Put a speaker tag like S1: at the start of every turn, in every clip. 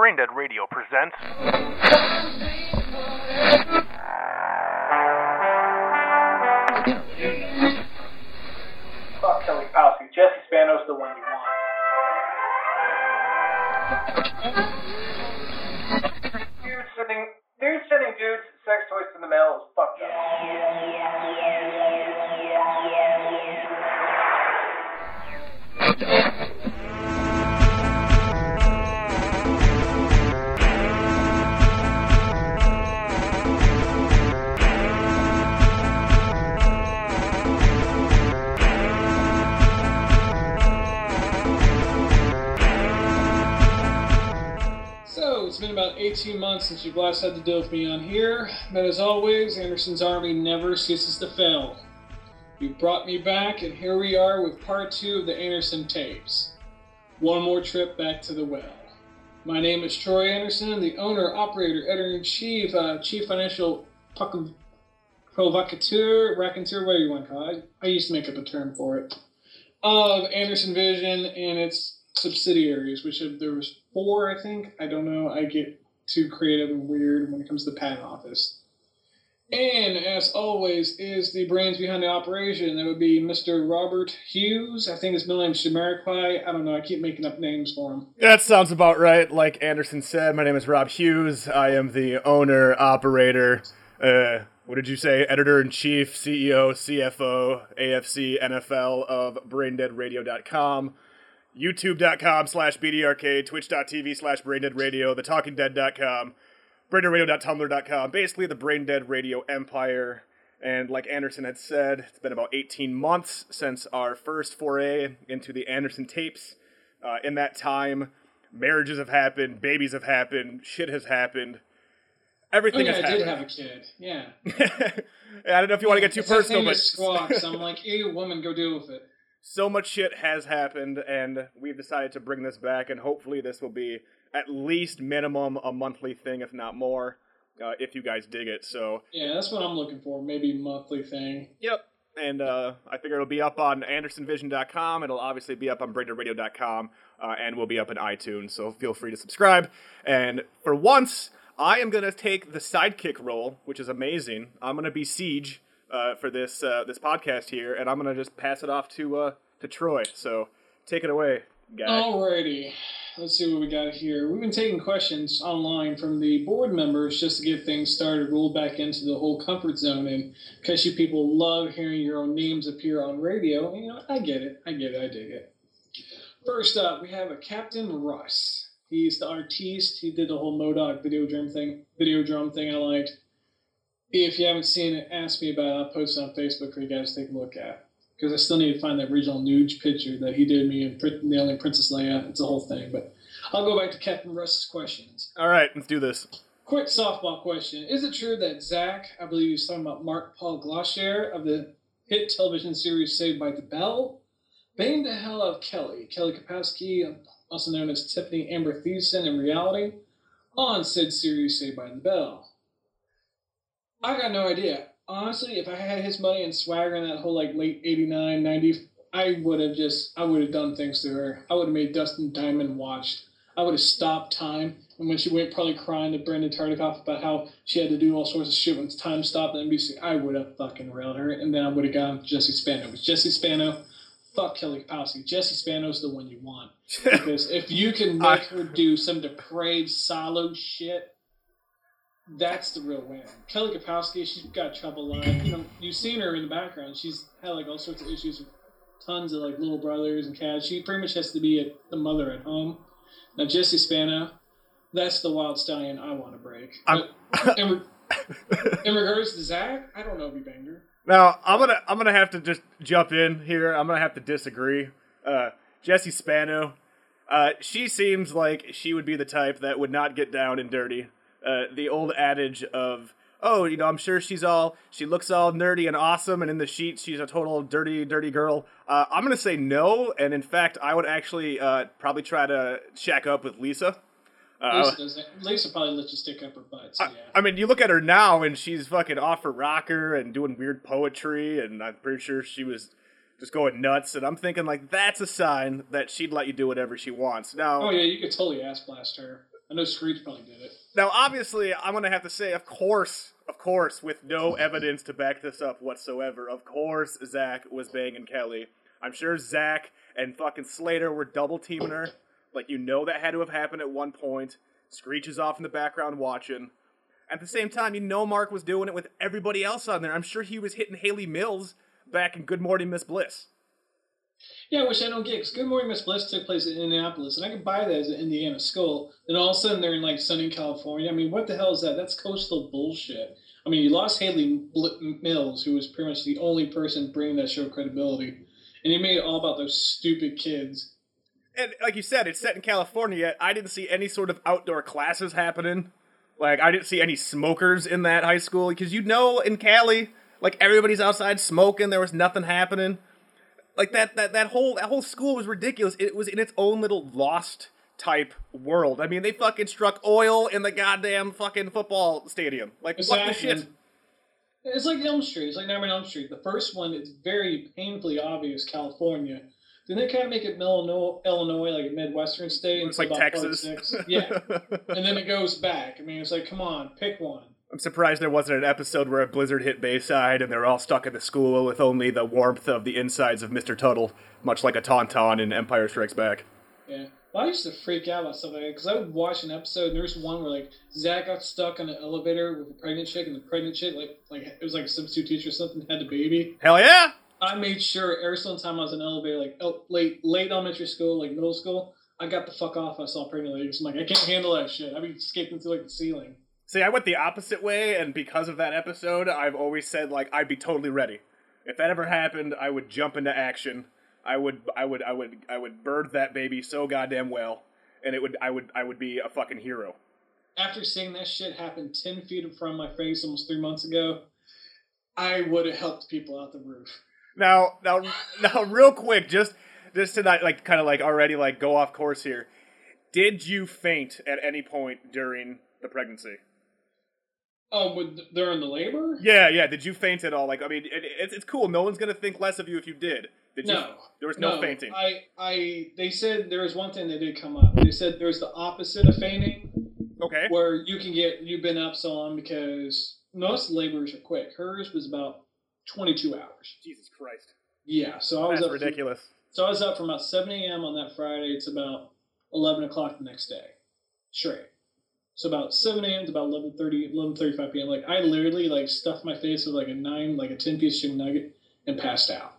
S1: Braindead Radio presents.
S2: Fuck Kelly Kapowski. Jesse Spano's the one you want. Dude sending, dude sending dudes sex toys in the mail is fucked up.
S3: So, it's been about 18 months since you've last had to deal with me on here, but as always, Anderson's Army never ceases to fail. You brought me back, and here we are with part two of the Anderson tapes. One more trip back to the well. My name is Troy Anderson, the owner, operator, editor in chief, uh, chief financial provocateur, raconteur, whatever you want to call it. I used to make up a term for it. Of Anderson Vision and its subsidiaries, which have, there was four, I think. I don't know. I get too creative and weird when it comes to the patent office. And as always, is the brains behind the operation. That would be Mr. Robert Hughes. I think his middle name is Shamarikpai. I don't know. I keep making up names for him.
S4: That sounds about right. Like Anderson said, my name is Rob Hughes. I am the owner, operator, uh, what did you say? Editor in chief, CEO, CFO, AFC, NFL of BrainDeadRadio.com, YouTube.com slash BDRK, Twitch.tv slash BrainDeadRadio, TheTalkingDead.com, BrainDeadRadio.tumblr.com. Basically, the Brain Dead Radio empire. And like Anderson had said, it's been about 18 months since our first foray into the Anderson tapes. Uh, in that time, marriages have happened, babies have happened, shit has happened.
S3: Oh,
S4: Everything
S3: yeah,
S4: has
S3: I did have a kid. Yeah.
S4: I don't know if you want to get too
S3: name
S4: personal, but
S3: Squawks. I'm like, ew, woman, go deal with it.
S4: So much shit has happened, and we've decided to bring this back, and hopefully this will be at least minimum a monthly thing, if not more, uh, if you guys dig it. So,
S3: Yeah, that's what I'm looking for. Maybe monthly thing.
S4: yep. And uh, I figure it'll be up on AndersonVision.com. It'll obviously be up on BrainDeadRadio.com, uh, and will be up in iTunes. So feel free to subscribe. And for once, I am gonna take the sidekick role, which is amazing. I'm gonna be Siege uh, for this uh, this podcast here, and I'm gonna just pass it off to uh, to Troy. So take it away, guy.
S3: Alrighty, let's see what we got here. We've been taking questions online from the board members just to get things started, roll back into the whole comfort zone, and because you people love hearing your own names appear on radio, you know, I get it, I get it, I dig it. First up, we have a Captain Russ. He's the artiste. He did the whole Modoc video drum thing, video drum thing. I liked. If you haven't seen it, ask me about it. I'll post it on Facebook for you guys to take a look at because I still need to find that original nude picture that he did me in nailing Princess Leia. It's a whole thing, but I'll go back to Captain Russ's questions.
S4: All right, let's do this.
S3: Quick softball question: Is it true that Zach, I believe he's talking about Mark Paul Gosselaar of the hit television series Saved by the Bell, banged the hell out of Kelly, Kelly Kapowski, also known as Tiffany Amber Thiessen in reality, on said series Saved by the Bell? I got no idea. Honestly, if I had his money and swagger in that whole like late 89, 90, I would have just, I would have done things to her. I would have made Dustin Diamond watch. I would have stopped time. And when she went probably crying to Brandon Tartikoff about how she had to do all sorts of shit when time stopped on NBC, I would have fucking railed her. And then I would have gone Jesse Spano. It was Jesse Spano. Fuck Kelly Kapowski. Jesse Spano's the one you want. Because if you can make her do some depraved solo shit, that's the real win. Kelly Kapowski, she's got trouble line. You know, you've seen her in the background. She's had like all sorts of issues with tons of like little brothers and cats. She pretty much has to be a, the mother at home. Now Jesse Spano, that's the wild stallion I want to break. But in, re- in regards to Zach, I don't know if he banged her.
S4: Now I'm gonna I'm gonna have to just jump in here. I'm gonna have to disagree. Uh, Jessie Spano, uh, she seems like she would be the type that would not get down and dirty. Uh, the old adage of oh, you know, I'm sure she's all she looks all nerdy and awesome, and in the sheets she's a total dirty, dirty girl. Uh, I'm gonna say no, and in fact, I would actually uh, probably try to shack up with Lisa. Uh,
S3: Lisa, doesn't, Lisa probably lets you stick up her butt. So yeah.
S4: I mean, you look at her now, and she's fucking off her rocker and doing weird poetry, and I'm pretty sure she was just going nuts. And I'm thinking, like, that's a sign that she'd let you do whatever she wants. Now,
S3: oh yeah, you could totally ass blast her. I know Screech probably did it.
S4: Now, obviously, I'm gonna have to say, of course, of course, with no evidence to back this up whatsoever, of course, Zach was banging Kelly. I'm sure Zach and fucking Slater were double teaming her. Like, you know that had to have happened at one point. Screech is off in the background watching. At the same time, you know Mark was doing it with everybody else on there. I'm sure he was hitting Hayley Mills back in Good Morning Miss Bliss.
S3: Yeah, which I don't get because Good Morning Miss Bliss took place in Indianapolis, and I could buy that as an Indiana school. Then all of a sudden they're in like sunny California. I mean, what the hell is that? That's coastal bullshit. I mean, you lost Hayley Mills, who was pretty much the only person bringing that show credibility, and you made it all about those stupid kids.
S4: And like you said, it's set in California. I didn't see any sort of outdoor classes happening. Like I didn't see any smokers in that high school because you know in Cali, like everybody's outside smoking. There was nothing happening. Like that that that whole that whole school was ridiculous. It was in its own little lost type world. I mean, they fucking struck oil in the goddamn fucking football stadium. Like
S3: Exactly.
S4: what the shit?
S3: It's like Elm Street. It's like Nightmare on Elm Street. The first one, it's very painfully obvious California. Then they kind of make it Illinois, Illinois like a Midwestern state.
S4: It's like Texas.
S3: Yeah. and then it goes back. I mean, it's like, come on, pick one.
S4: I'm surprised there wasn't an episode where a blizzard hit Bayside and they're all stuck in the school with only the warmth of the insides of Mr. Tuttle, much like a Tauntaun in Empire Strikes Back.
S3: Yeah. Well, I used to freak out about stuff like that because I would watch an episode and there was one where like Zach got stuck in an elevator with a pregnant chick and the pregnant chick like like it was like a substitute teacher or something had a baby.
S4: Hell yeah!
S3: I made sure every single time I was in an elevator, like oh, late late elementary school, like middle school, I got the fuck off. I saw pregnant ladies. I'm like, I can't handle that shit. I'd be escaping through like the ceiling.
S4: See, I went the opposite way, and because of that episode, I've always said like I'd be totally ready. If that ever happened, I would jump into action. I would, I would, I would, I would bird that baby so goddamn well, and it would, I would, I would be a fucking hero.
S3: After seeing that shit happen ten feet in front of my face almost three months ago, I would have helped people out the roof.
S4: Now, now, now, real quick, just, just to not like kind of like already like go off course here. Did you faint at any point during the pregnancy?
S3: Oh, with during the labor?
S4: Yeah, yeah. Did you faint at all? Like, I mean, it, it's it's cool. No one's gonna think less of you if you did. Did you?
S3: No.
S4: There was no, fainting.
S3: I, I, they said there was one thing that did come up. They said there's the opposite of fainting,
S4: okay.
S3: where you can get you've been up so long because most labors are quick. Hers was about 22 hours.
S4: Jesus Christ.
S3: Yeah, so I was
S4: That's
S3: up.
S4: ridiculous.
S3: so I was up from about 7 a.m. on that Friday. It's about 11 o'clock the next day, straight. So about 7 a.m. to about 11:30, 11:35 p.m. Like I literally like stuffed my face with like a nine, like a 10 piece chicken nugget, and passed out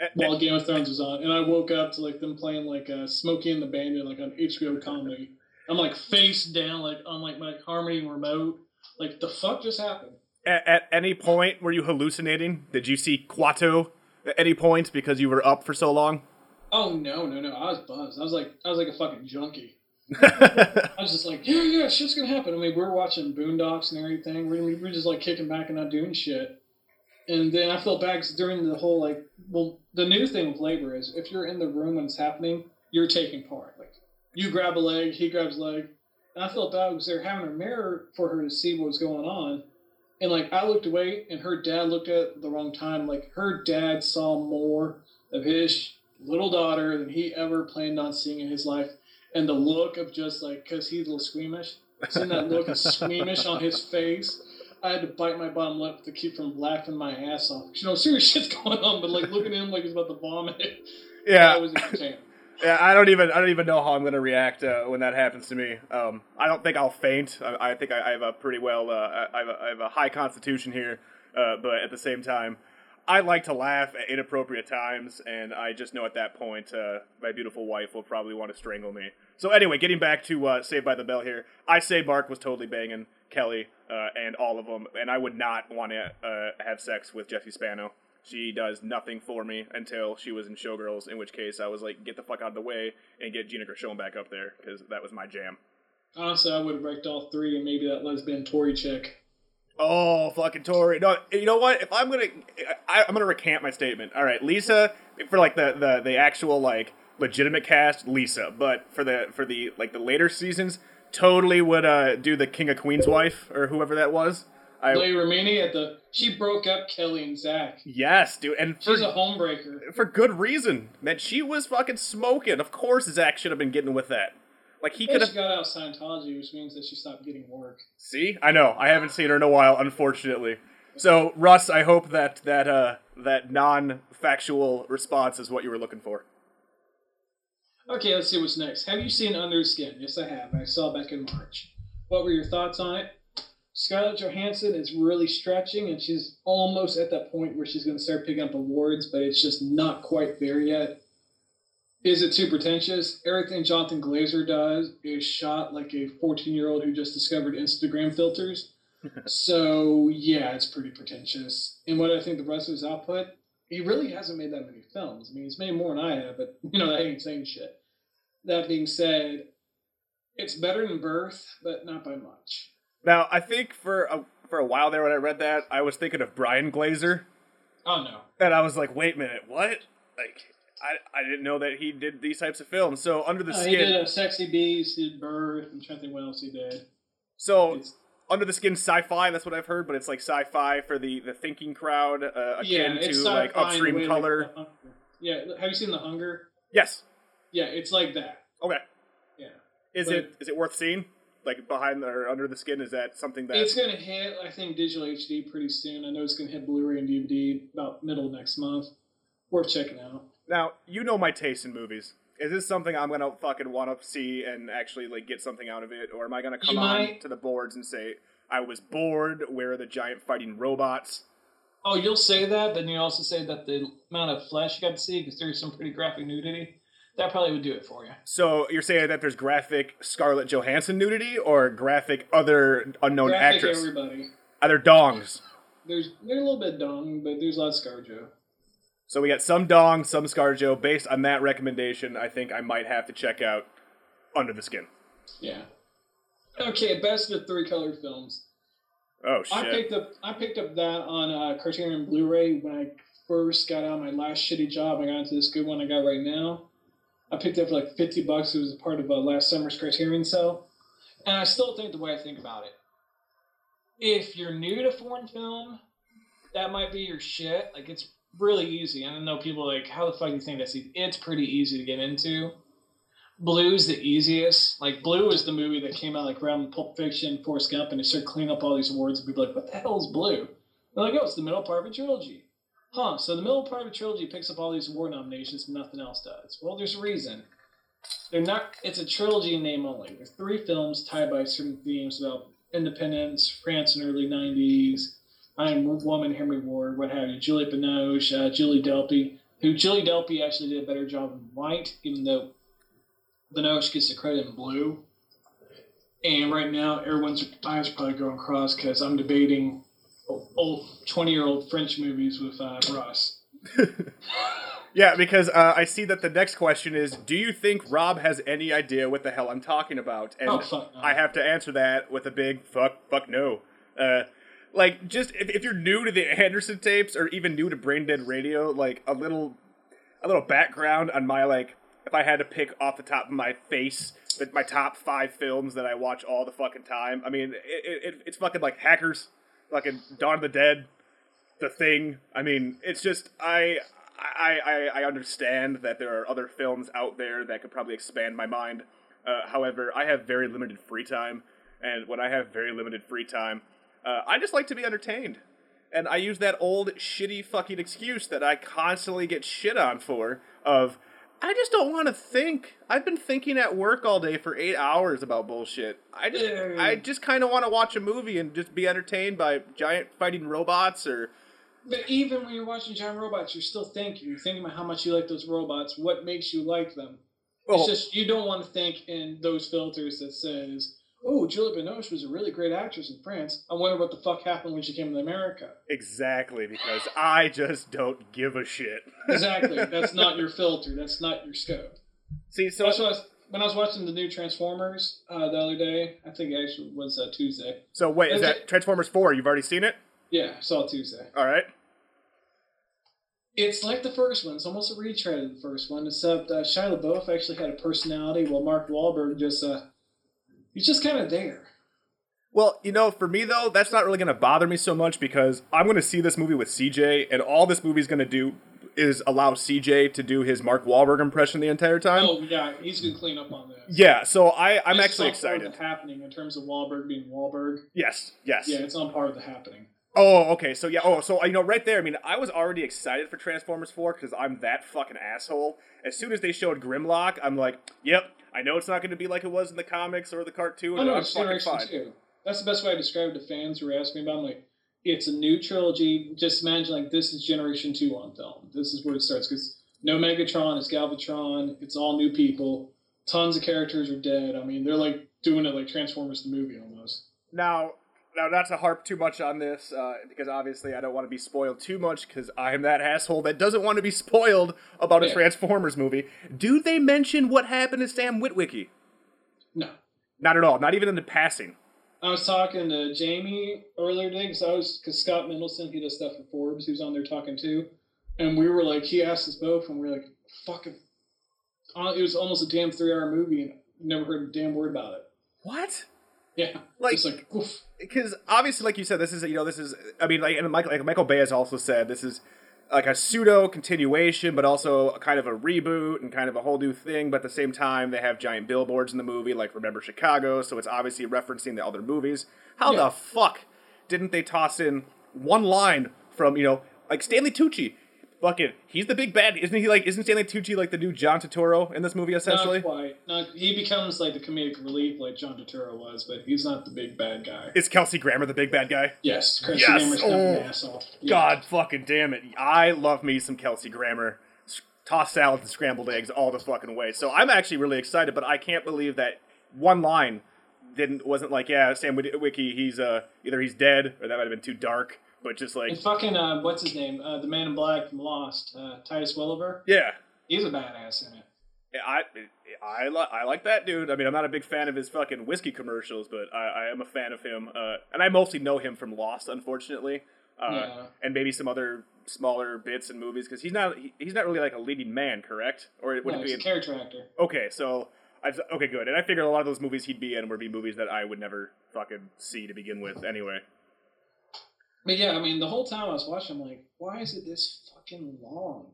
S4: Eh,
S3: while Game of Thrones was on, and I woke up to like them playing like uh, Smokey and the Bandit like on HBO comedy. I'm like face down like on like my Harmony remote. Like the fuck just happened?
S4: At, at any point were you hallucinating? Did you see Quato at any point because you were up for so long?
S3: Oh no no no! I was buzzed. I was like I was like a fucking junkie. I was just like yeah yeah shit's gonna happen. I mean we are watching Boondocks and everything. We're we we're just like kicking back and not doing shit. And then I felt bad during the whole like well the new thing with labor is if you're in the room when it's happening you're taking part. Like you grab a leg, he grabs a leg, and I felt bad because they're having a mirror for her to see what was going on. And like I looked away, and her dad looked at the wrong time. Like her dad saw more of his little daughter than he ever planned on seeing in his life. And the look of just like, cause he's a little squeamish, seeing that look of squeamish on his face, I had to bite my bottom lip to keep from laughing my ass off. You know, serious shit's going on, but like looking at him like he's about to vomit.
S4: yeah.
S3: that was entertaining.
S4: Yeah, I don't even I don't even know how I'm gonna react uh, when that happens to me. Um, I don't think I'll faint. I, I think I, I have a pretty well uh, I, have a, I have a high constitution here, uh, but at the same time, I like to laugh at inappropriate times, and I just know at that point uh, my beautiful wife will probably want to strangle me. So anyway, getting back to uh, Saved by the Bell here, I say Mark was totally banging Kelly uh, and all of them, and I would not want to uh, have sex with Jessie Spano. She does nothing for me until she was in Showgirls, in which case I was like, get the fuck out of the way and get Gina Gershon back up there because that was my jam.
S3: Honestly, I would have wrecked all three and maybe that lesbian Tori chick.
S4: Oh, fucking Tori! No, you know what? If I'm gonna, I, I'm gonna recant my statement. All right, Lisa for like the the the actual like legitimate cast, Lisa. But for the for the like the later seasons, totally would uh do the King of Queens wife or whoever that was. I
S3: Leah Remini at the she broke up Kelly and Zach.
S4: yes, dude, and for,
S3: She's a homebreaker.
S4: for good reason. Man, she was fucking smoking. Of course, Zach should have been getting with that. Like he could
S3: she
S4: have.
S3: got out of Scientology, which means that she stopped getting work.
S4: See, I know I haven't seen her in a while, unfortunately. So Russ, I hope that that uh that non-factual response is what you were looking for.
S3: Okay, let's see what's next. Have you seen Under the Skin? Yes, I have. I saw it back in March. What were your thoughts on it? Scarlett Johansson is really stretching, and she's almost at that point where she's going to start picking up awards, but it's just not quite there yet. Is it too pretentious? Everything Jonathan Glazer does is shot like a 14 year old who just discovered Instagram filters. so, yeah, it's pretty pretentious. And what I think the rest of his output, he really hasn't made that many films. I mean, he's made more than I have, but, you know, that ain't saying shit. That being said, it's better than Birth, but not by much.
S4: Now, I think for a for a while there when I read that, I was thinking of Brian Grazer,
S3: Oh, no.
S4: and I was like, wait a minute, what? Like, I I didn't know that he did these types of films. So Under the
S3: Uh, he did
S4: Skin,
S3: a Sexy Beast, did Birth, I'm trying to think what else he did.
S4: so
S3: It's,
S4: Under the Skin sci-fi. That's what I've heard, but it's like sci-fi for the the thinking crowd, uh, akin
S3: it's
S4: to like
S3: sci-fi in the
S4: Upstream
S3: way, like,
S4: Color.
S3: Yeah, have you seen The Hunger?
S4: Yes.
S3: Yeah, it's like that.
S4: Okay.
S3: Yeah.
S4: Is
S3: But-
S4: it is it worth seeing? Like behind the, or under the skin, is that something that
S3: It's gonna hit, I think, digital HD pretty soon. I know it's gonna hit Blu-ray and DVD about middle of next month. Worth checking out.
S4: Now you know my taste in movies. Is this something I'm gonna fucking want to see and actually like get something out of it, or am I gonna come
S3: You
S4: on
S3: might-
S4: to the boards and say I was bored? Where are the giant fighting robots?
S3: Oh, you'll say that, but you also say that the amount of flesh you got to see because there's some pretty graphic nudity. That probably would do it for you.
S4: So you're saying that there's graphic Scarlett Johansson nudity or graphic other unknown
S3: graphic
S4: actress?
S3: everybody.
S4: Other dongs.
S3: There's there's a little bit dong, but there's a lot of ScarJo.
S4: So we got some dong, some ScarJo. Based on that recommendation, I think I might have to check out Under the Skin.
S3: Yeah. Okay, best of three color films.
S4: Oh shit!
S3: I picked up I picked up that on uh, Criterion Blu-ray when I first got out of my last shitty job. I got into this good one I got right now. I picked it up for like fifty bucks. It was a part of uh, last summer's Criterion sale, and I still think the way I think about it. If you're new to foreign film, that might be your shit. Like it's really easy. And I know people like how the fuck do you think that's easy? It's pretty easy to get into. Blue's the easiest. Like Blue is the movie that came out like around Pulp Fiction, Forrest Gump, and they started cleaning up all these awards, and people like, "What the hell is Blue?" They're like, "Oh, it's the middle part of a trilogy." Huh? So the middle part of a trilogy picks up all these award nominations, but nothing else does. Well, there's a reason. They're not. It's a trilogy name only. There's three films tied by certain themes about independence, France in early '90s. I Am Woman, Henry Ward, what have you, Julie Binoche, uh, Julie Delpy, who Julie Delpy actually did a better job in white, even though Binoche gets the credit in blue. And right now, everyone's eyes are probably going cross because I'm debating old 20 year old French movies with uh, Russ.
S4: Yeah, because uh, I see that the next question is Do you think Rob has any idea what the hell I'm talking about? And
S3: Oh, fuck no.
S4: I have to answer that with a big fuck, fuck no. Uh, like, just if, if you're new to the Anderson tapes or even new to Brain Dead Radio, like a little, a little background on my like, if I had to pick off the top of my face, my top five films that I watch all the fucking time. I mean, it, it, it's fucking like Hackers, fucking Dawn of the Dead, The Thing. I mean, it's just I. I, I, I understand that there are other films out there that could probably expand my mind. Uh, however, I have very limited free time, and when I have very limited free time, uh, I just like to be entertained. And I use that old shitty fucking excuse that I constantly get shit on for of I just don't want to think. I've been thinking at work all day for eight hours about bullshit. I just
S3: Yeah.
S4: I just kind of want to watch a movie and just be entertained by giant fighting robots or
S3: But even when you're watching giant robots, you're still thinking. You're thinking about how much you like those robots, what makes you like them.
S4: well,
S3: It's just you don't want to think in those filters that says, "Oh, Julie Binoche was a really great actress in France. I wonder what the fuck happened when she came to America."
S4: exactly because I just don't give a shit.
S3: Exactly. That's not your filter. That's not your scope.
S4: See, so
S3: That's what when I was watching the new Transformers uh, the other day. I think it actually was uh, Tuesday.
S4: so wait, is
S3: Is
S4: that Transformers Four? You've already seen it?
S3: Yeah, I saw it Tuesday.
S4: All right.
S3: It's like the first one. It's almost a retread of the first one, except uh, Shia LaBeouf actually had a personality, while Mark Wahlberg just uh, he's just kind of there.
S4: Well, you know, for me though, that's not really going to bother me so much because I'm going to see this movie with CJ, and all this movie's going to do is allow CJ to do his Mark Wahlberg impression the entire time.
S3: Oh yeah, he's gonna clean up on that.
S4: Yeah, so I I'm
S3: is
S4: actually
S3: all part of
S4: excited.
S3: the happening in terms of Wahlberg being Wahlberg.
S4: Yes, yes.
S3: Yeah, it's not part of the happening.
S4: Oh, okay. So yeah. Oh, so you know, right there. I mean, I was already excited for Transformers Four because I'm that fucking asshole. As soon as they showed Grimlock, I'm like, yep. I know it's not going to be like it was in the comics or the cartoon.
S3: Oh no, it's Generation
S4: fine.
S3: Two. That's the best way I describe it to fans who are asking me about. it. I'm like, it's a new trilogy. Just imagine like this is Generation Two on film. This is where it starts because no Megatron, it's Galvatron. It's all new people. Tons of characters are dead. I mean, they're like doing it like Transformers the movie almost.
S4: Now, now not to harp too much on this uh, because obviously I don't want to be spoiled too much because I am that asshole that doesn't want to be spoiled about a
S3: Yeah.
S4: Transformers movie. Do they mention what happened to Sam Witwicky?
S3: No.
S4: Not at all. Not even in the passing.
S3: I was talking to Jamie earlier today because I was because Scott Mendelson he does stuff for Forbes. He was on there talking too, and we were like, he asked us both, and we are like, "Fucking," uh, it was almost a damn three-hour movie, and never heard a damn word about it.
S4: What?
S3: Yeah,
S4: Like-
S3: like,
S4: because obviously, like you said, this is you know this is I mean like and Michael like Michael Bay has also said this is like a pseudo continuation, but also a kind of a reboot and kind of a whole new thing. But at the same time, they have giant billboards in the movie, like Remember Chicago, so it's obviously referencing the other movies. How
S3: Yeah.
S4: the fuck didn't they toss in one line from you know like Stanley Tucci? Fucking, he's the big bad, isn't he? Like, isn't Stanley Tucci like the new John Turturro in this movie essentially?
S3: Not quite. Not, he becomes like the comedic relief, like John Turturro was, but he's not the big bad guy.
S4: Is Kelsey Grammer the big bad guy?
S3: yes, Chris
S4: Yes!
S3: Grammer's
S4: Oh,
S3: the ass off. Yeah.
S4: God fucking damn it. I love me some Kelsey Grammer. S- Tossed salad and scrambled eggs all the fucking way. So I'm actually really excited, but I can't believe that one line didn't wasn't like, yeah, Sam Wiki, he's uh either he's dead or that might have been too dark, but just like
S3: And fucking uh, what's his name? Uh, the Man in Black from Lost, uh, Titus Welliver.
S4: yeah.
S3: He's a badass in it.
S4: I I, li- I like that dude. I mean, I'm not a big fan of his fucking whiskey commercials, but I, I am a fan of him. Uh, and I mostly know him from Lost, unfortunately, uh,
S3: Yeah.
S4: and maybe some other smaller bits and movies because he's not he, he's not really like a leading man, correct? Or would
S3: No,
S4: it
S3: he's
S4: be?
S3: a character actor.
S4: okay, so I've, okay, good. And I figured a lot of those movies he'd be in would be movies that I would never fucking see to begin with, anyway.
S3: But yeah, I mean, the whole time I was watching, I'm like, why is it this fucking long?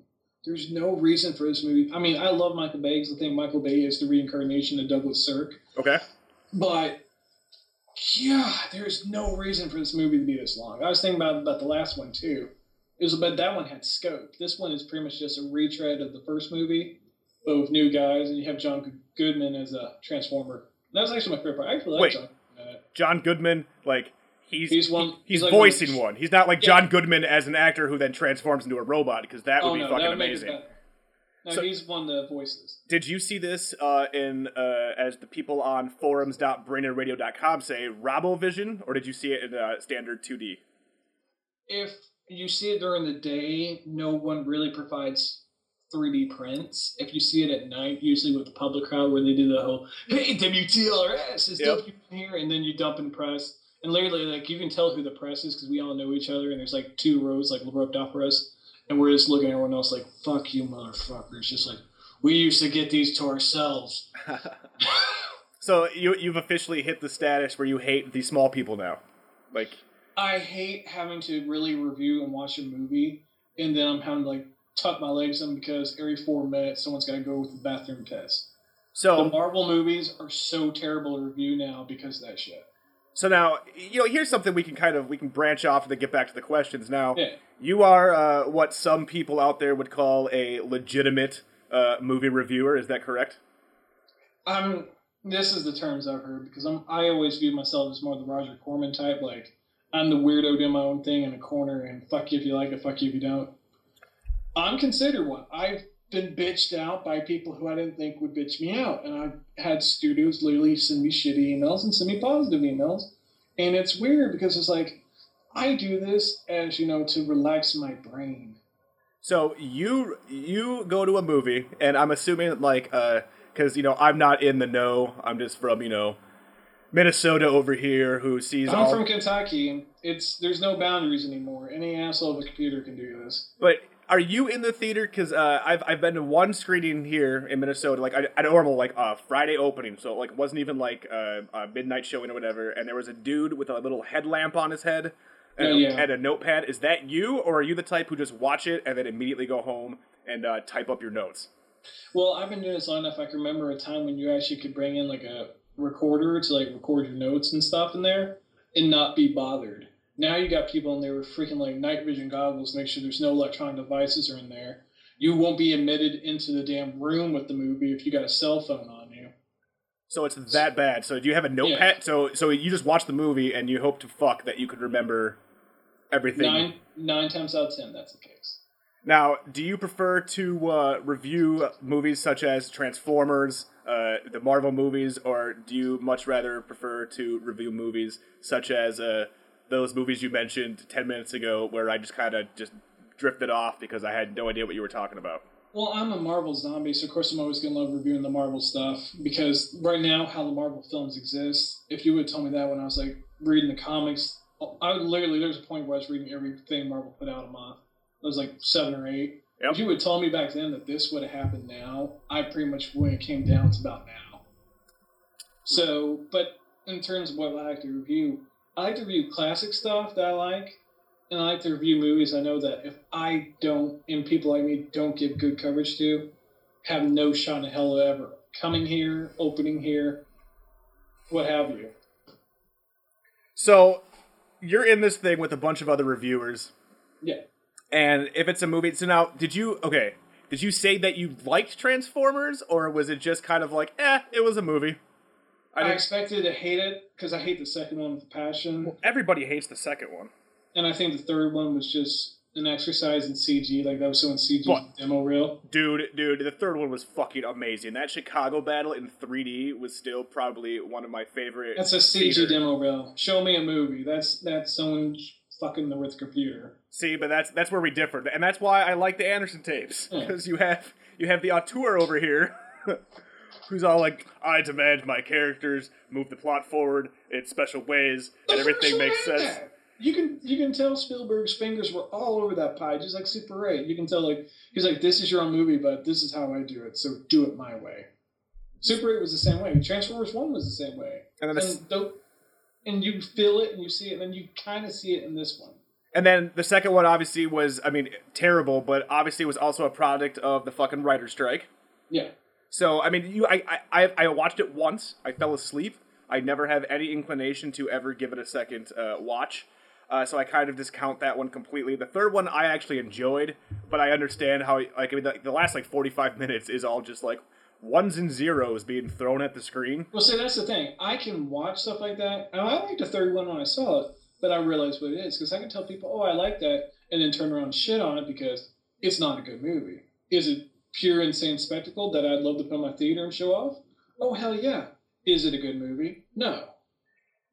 S3: There's no reason for this movie. I mean, I love Michael Bay because I think Michael Bay is the reincarnation of Douglas Sirk.
S4: Okay.
S3: But yeah, there's no reason for this movie to be this long. I was thinking about about the last one too. It was, but that one had scope. This one is pretty much just a retread of the first movie, but with new guys, and you have John Goodman as a Transformer. That was actually my favorite part. I actually like
S4: Wait.
S3: John Goodman.
S4: John Goodman, like he's
S3: He's one-
S4: he's,
S3: he's like
S4: voicing
S3: one-
S4: one. He's not like
S3: Yeah.
S4: John Goodman as an actor who then transforms into a robot because that would
S3: Oh
S4: be
S3: no,
S4: fucking amazing.
S3: No,
S4: So-
S3: he's one of the voices.
S4: Did you see this uh, in uh, as the people on forums.braineradio.com say Robovision, or did you see it in uh, standard 2D?
S3: If you see it during the day, no one really provides 3D prints. If you see it at night, usually with the public crowd where they do the whole "Hey WTLRS is
S4: Yep.
S3: here," and then you dump in press, and literally like you can tell who the press is because we all know each other, and there's like two rows like roped off rows, and we're just looking at everyone else like "Fuck you, motherfuckers!" Just like we used to get these to ourselves.
S4: So you you've officially hit the status where you hate the small people now, like
S3: I hate having to really review and watch a movie, and then I'm having to like tuck my legs in because every four minutes someone's got to go with the bathroom test. So The
S4: so
S3: Marvel movies are so terrible to review now because of that shit.
S4: So now you know here's something we can kind of we can branch off and then get back to the questions now.
S3: Yeah.
S4: You are uh, what some people out there would call a legitimate uh, movie reviewer. Is that correct?
S3: I'm. This is the terms I've heard because I'm. I always view myself as more the Roger Corman type. Like I'm the weirdo doing my own thing in a corner, and fuck you if you like it, fuck you if you don't. I'm considered one. I've been bitched out by people who I didn't think would bitch me out, and I've had studios literally send me shitty emails and send me positive emails, and it's weird because it's like I do this as you know to relax my brain.
S4: So you you go to a movie, and I'm assuming like uh, because you know I'm not in the know. I'm just from you know Minnesota over here who sees
S3: I'm
S4: all.
S3: from Kentucky. It's there's no boundaries anymore. Any asshole with a computer can do this.
S4: but are you in the theater? Because uh, I've I've been to one screening here in Minnesota, like a, a normal like uh, Friday opening, so like wasn't even like uh, a midnight showing or whatever. And there was a dude with a little headlamp on his head. and,
S3: Oh, yeah.
S4: and a notepad. Is that you, or are you the type who just watch it and then immediately go home and uh, type up your notes?
S3: Well, I've been doing this long enough. I can remember a time when you actually could bring in like a recorder to like record your notes and stuff in there and not be bothered. Now you got people in there with freaking like night vision goggles, to make sure there's no electronic devices are in there. You won't be admitted into the damn room with the movie if you got a cell phone on you.
S4: So it's that bad. So do you have a notepad? So so you just watch the movie and you hope to fuck that you could remember everything.
S3: Nine nine times out of ten, that's the case.
S4: Now, do you prefer to uh, review movies such as Transformers, uh, the Marvel movies, or do you much rather prefer to review movies such as uh, those movies you mentioned ten minutes ago, where I just kind of just drifted off because I had no idea what you were talking about?
S3: Well, I'm a Marvel zombie, so of course I'm always gonna love reviewing the Marvel stuff because right now how the Marvel films exist. If you would have told me that when I was like reading the comics, I would literally there was a point where I was reading everything Marvel put out a month. It was like seven or eight.
S4: Yep.
S3: If you would have told me back then that this would have happened now, I pretty much when it came down to about now. So, but in terms of what I like to review, I like to review classic stuff that I like, and I like to review movies I know that if I don't, and people like me don't give good coverage to, have no shot in hell of ever coming here, opening here, what have you.
S4: So you're in this thing with a bunch of other reviewers,
S3: Yeah.
S4: and if it's a movie, so now did you okay? Did you say that you liked Transformers, or was it just kind of like, eh, it was a movie?
S3: I, expected to hate it because I hate the second one with passion,
S4: Everybody hates the second one.
S3: and I think the third one was just an exercise in CG. Like that was so in CG
S4: But-
S3: demo reel.
S4: Dude, dude, the third one was fucking amazing. That Chicago battle in 3D was still probably one of my favorite.
S3: That's a CG
S4: theater-
S3: demo reel. Show me a movie. That's that's someone fucking with computer.
S4: See, but that's that's where we differ, and that's why I like the Anderson tapes
S3: Yeah.
S4: because you have you have the auteur over here, who's all like, "I demand my characters move the plot forward in special ways, and everything makes sense."
S3: had. You can you can tell Spielberg's fingers were all over that pie, just like Super Eight. You can tell like he's like, this is your own movie, but this is how I do it, so do it my way. Super Eight was the same way. Transformers One was the same way.
S4: And then
S3: And, tho- and you feel it and you see it, and then you kind of see it in this one.
S4: and then the second one obviously was, I mean, terrible, but obviously it was also a product of the fucking writer strike.
S3: Yeah.
S4: So I mean, you, I, I, I- watched it once. I fell asleep. I never have any inclination to ever give it a second uh, watch. Uh, so I kind of discount that one completely. The third one I actually enjoyed, but I understand how like I mean the, the last like forty five minutes is all just like ones and zeros being thrown at the screen.
S3: Well, see, that's the thing. I can watch stuff like that, and I liked the third one when I saw it, but I realized what it is because I can tell people, "Oh, I like that," and then turn around and shit on it because it's not a good movie. Is it pure insane spectacle that I'd love to put in my theater and show off? Oh hell yeah! Is it a good movie? No.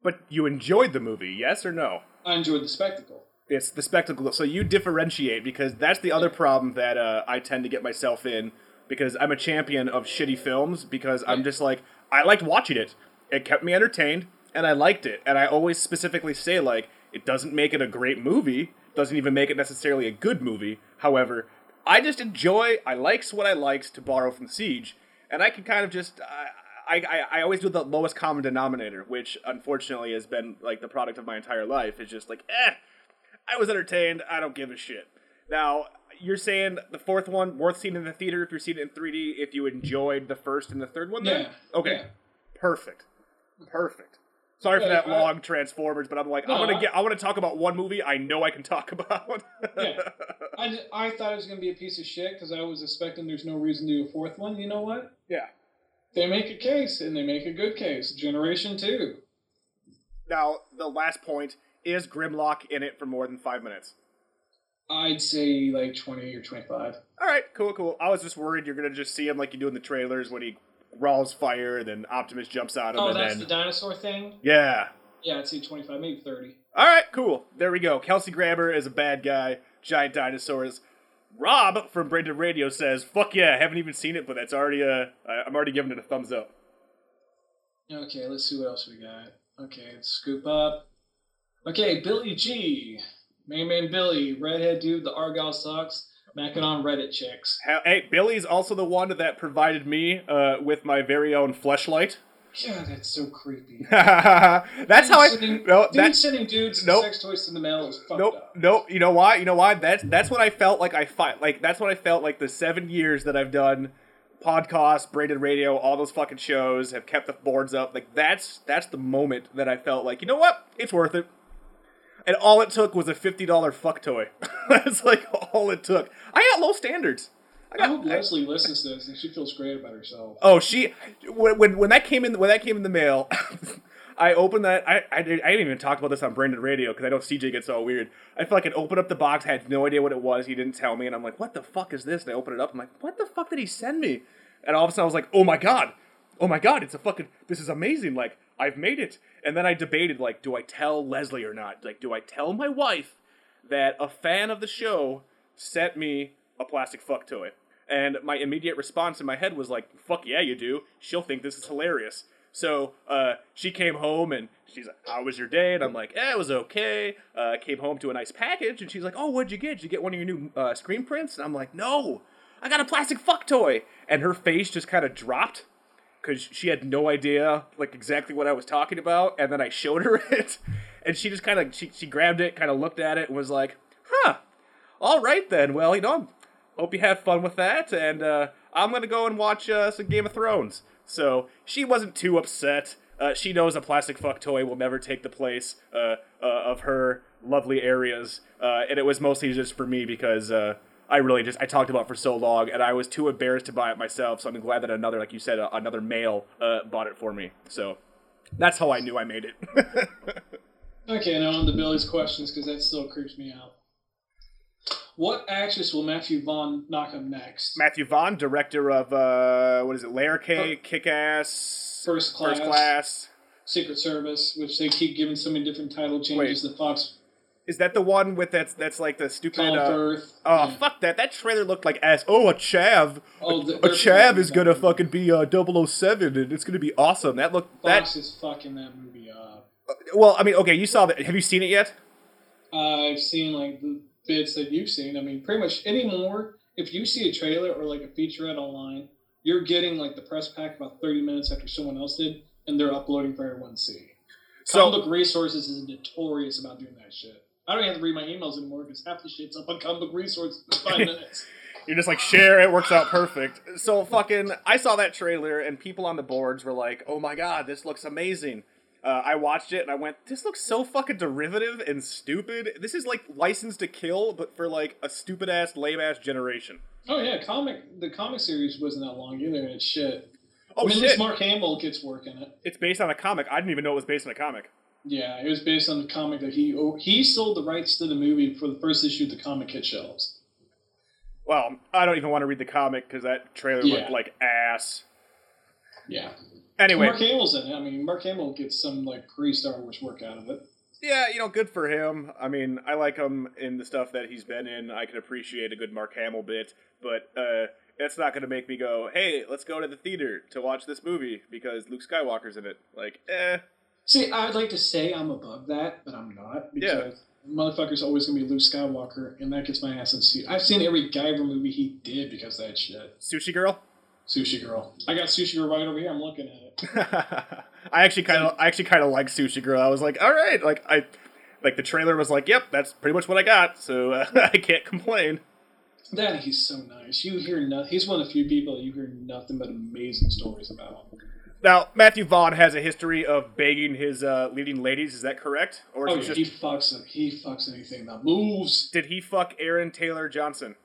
S4: But you enjoyed the movie, yes or no?
S3: I enjoyed the spectacle.
S4: It's the spectacle. So you differentiate because that's the other problem that uh, I tend to get myself in because I'm a champion of shitty films because I'm just like I liked watching it. It kept me entertained and I liked it. And I always specifically say like it doesn't make it a great movie, doesn't even make it necessarily a good movie. However, I just enjoy. I likes what I likes to borrow from Siege, and I can kind of just. I, I, I always do the lowest common denominator, which unfortunately has been like the product of my entire life. Is just like, eh, I was entertained. I don't give a shit. Now, you're saying the fourth one worth seeing in the theater if you're seeing it in 3D. If you enjoyed the first and the third one, then
S3: Yeah.
S4: okay,
S3: Yeah.
S4: perfect, perfect. Sorry for that
S3: I-
S4: long Transformers, but I'm like,
S3: No,
S4: I'm gonna
S3: I-
S4: get, I want to talk about one movie I know I can talk about.
S3: Yeah. I, I thought it was going to be a piece of shit because I was expecting there's no reason to do a fourth one. You know what?
S4: yeah.
S3: They make a case, and they make a good case. Generation 2.
S4: Now, the last point is Grimlock in it for more than five minutes.
S3: I'd say like 20 or 25.
S4: All right, cool, cool. I was just worried you're gonna just see him like you do in the trailers when he rolls fire, then Optimus jumps on him,
S3: Oh, that's
S4: then
S3: the dinosaur thing?
S4: yeah.
S3: Yeah, I'd say 25, maybe 30.
S4: All right, cool. There we go. Kelsey Grammer is a bad guy. Giant dinosaurs. Rob from Braindead Radio says, "Fuck yeah, haven't even seen it, but that's already uh, I- I'm already giving it a thumbs up."
S3: Okay, let's see what else we got. Okay, let's scoop up. Okay, Billy G. Main man Billy, redhead dude, the Argyle sucks, macking on Reddit chicks.
S4: Hey, Billy's also the one that provided me uh, with my very own fleshlight.
S3: God, that's so creepy.
S4: that's how I.
S3: Sending,
S4: No,
S3: dude
S4: that,
S3: sending dudes
S4: Nope.
S3: sex toys in the mail is fucked
S4: nope,
S3: up.
S4: nope. You know why? You know why? That's that's what I felt like. I fight like that's what I felt like. The seven years that I've done podcasts, Braindead Radio, all those fucking shows have kept the boards up. Like that's that's the moment that I felt like you know what? It's worth it. And all it took was a fifty dollar fuck toy. that's like all it took. I got low standards. I
S3: I hope
S4: got. I-
S3: Leslie listens to this and she feels great about herself.
S4: Oh, she when when, when that came in when that came in the mail, I opened that. I, I, I didn't even talk about this on Braindead Radio because I know CJ gets all weird. I felt like I opened up the box, I had no idea what it was. He didn't tell me, and I'm like, "What the fuck is this?" And I open it up. I'm like, "What the fuck did he send me?" And all of a sudden, I was like, "Oh my god, oh my god, it's a fucking this is amazing! Like I've made it." And then I debated, like, do I tell Leslie or not? Like, do I tell my wife that a fan of the show sent me a plastic fuck toy? And my immediate response in my head was like, "Fuck yeah, you do. She'll think this is hilarious." So uh, she came home and she's like, "How was your day?" And I'm like, "Eh, it was okay." Uh, came home to a nice package, and she's like, "Oh, what'd you get? Did you get one of your new uh, screen prints?" And I'm like, "No, I got a plastic fuck toy." And her face just kind of dropped because she had no idea like exactly what I was talking about. And then I showed her it, and she just kind of she she grabbed it, kind of looked at it, and was like, "Huh, all right then. Well, you know, hope you have fun with that, and uh, I'm gonna go and watch uh, some Game of Thrones." So she wasn't too upset. Uh, she knows a plastic fuck toy will never take the place uh, uh, of her lovely areas, uh, and it was mostly just for me because uh, I really just I talked about for so long, and I was too embarrassed to buy it myself. So I'm glad that another, like you said, uh, another male uh, bought it for me. So that's how I knew I made it.
S3: Okay, now on to Billy's questions because that still creeps me out. What actress will Matthew Vaughn knock up next?
S4: Matthew Vaughn, director of uh, what is it, Layer Cake, Kick Ass,
S3: First Class.
S4: First Class.
S3: Secret Service, which they keep giving so many different title changes. The Fox
S4: Is that the one with that's that's like the stupid? Uh, oh fuck that! That trailer looked like ass. Oh, a chav.
S3: Oh,
S4: a,
S3: the-
S4: a chav is gonna fucking be uh 007 and it's gonna be awesome. That look. that.
S3: Fox is fucking that movie up.
S4: Well, I mean, okay, you saw that. Have you seen it yet?
S3: I've seen like the bits that you've seen. I mean, pretty much anymore. If you see a trailer or like a featurette online, you're getting like the press pack about 30 minutes after someone else did, and they're uploading for everyone to see.
S4: So
S3: Comic Book Resources is notorious about doing that shit. I don't even have to read my emails anymore because half the shit's up on Comic Resources in five minutes.
S4: You're just like share. It works out perfect. So fucking, I saw that trailer and people on the boards were like, "Oh my god, this looks amazing." Uh, I watched it and I went, "This looks so fucking derivative and stupid. This is like License to Kill, but for like a stupid ass, lame ass generation."
S3: Oh yeah, comic the comic series wasn't that long either, and it's shit.
S4: Oh
S3: I mean, at
S4: shit!
S3: least Mark Hamill gets work in it.
S4: It's based on a comic. I didn't even know it was based on a comic.
S3: Yeah, it was based on the comic that he he sold the rights to the movie for the first issue of the comic hit shelves.
S4: Well, I don't even want to read the comic because that trailer
S3: Yeah.
S4: looked like ass.
S3: Yeah.
S4: Anyway,
S3: Mark Hamill's in it. I mean, Mark Hamill gets some like pre Star Wars work out of it.
S4: yeah, you know, good for him. I mean, I like him in the stuff that he's been in. I can appreciate a good Mark Hamill bit, but uh, it's not going to make me go, "Hey, let's go to the theater to watch this movie because Luke Skywalker's in it." Like, eh.
S3: See, I'd like to say I'm above that, but I'm not because motherfucker's always gonna be Luke Skywalker, and that gets my ass in seat. I've seen every Guyver movie he did because of that shit.
S4: Sushi Girl.
S3: Sushi Girl. I got Sushi Girl right over here. I'm looking at it.
S4: I actually kind of, I actually kind of like Sushi Girl. I was like, all right, like I, like the trailer was like, yep, that's pretty much what I got, so uh, I can't complain.
S3: That he's so nice. You hear nothing. He's one of the few people you hear nothing but amazing stories about.
S4: Now, Matthew Vaughn has a history of begging his uh, leading ladies. Is that correct? Or
S3: Oh yeah,
S4: just
S3: he fucks. He fucks anything that moves.
S4: did he fuck Aaron Taylor Johnson?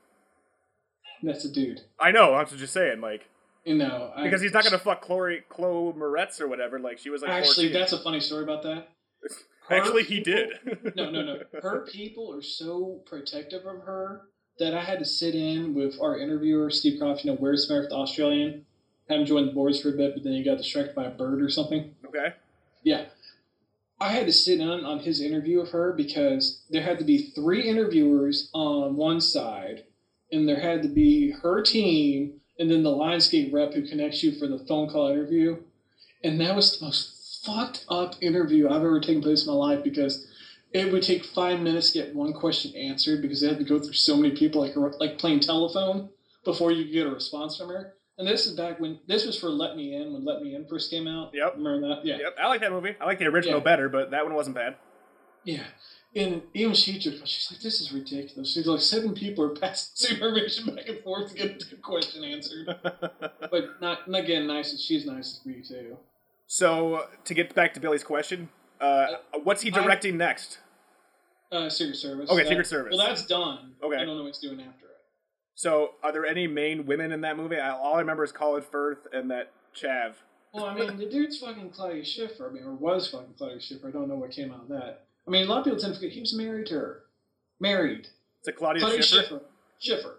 S3: That's a dude.
S4: I know. I'm just saying, like,
S3: You know, I-
S4: because he's not gonna fuck Chloe Chloe Moretz or whatever. Like, she was like
S3: Actually,
S4: 14.
S3: that's a funny story about that. Her
S4: Actually, he did.
S3: no, no, no. Her people are so protective of her that I had to sit in with our interviewer, Steve Croft, you know, Where's the Australian. Had him join the boards for a bit, but then he got distracted by a bird or something.
S4: okay.
S3: Yeah. I had to sit in on his interview of her because there had to be three interviewers on one side, and there had to be her team, and then the Lionsgate rep who connects you for the phone call interview. And that was the most fucked up interview I've ever taken place in my life because it would take five minutes to get one question answered because they had to go through so many people like like playing telephone before you could get a response from her. And this is back when this was for Let Me In when Let Me In first came out.
S4: Yep.
S3: Remember that? Yeah.
S4: Yep, I like that movie. I like the original
S3: Yeah.
S4: better, but that one wasn't bad.
S3: Yeah. And even she took she's like, this is ridiculous. She's like, seven people are passing information back and forth to get a question answered. but not and again, nice she's nice to me too.
S4: So to get back to Billy's question, uh, what's he
S3: I-
S4: directing next?
S3: Uh Secret Service.
S4: Okay,
S3: That-
S4: Secret Service.
S3: Well that's done.
S4: Okay.
S3: I don't know what's doing after.
S4: So are there any main women in that movie? I, all I remember is Colin Firth and that Chav.
S3: Well, I mean, the dude's fucking Claudia Schiffer. I mean, or was fucking Claudia Schiffer. I don't know what came out of that. I mean, a lot of people tend to forget he was married to her. Married.
S4: It's a Claudia,
S3: Claudia
S4: Schiffer.
S3: Schiffer. Schiffer.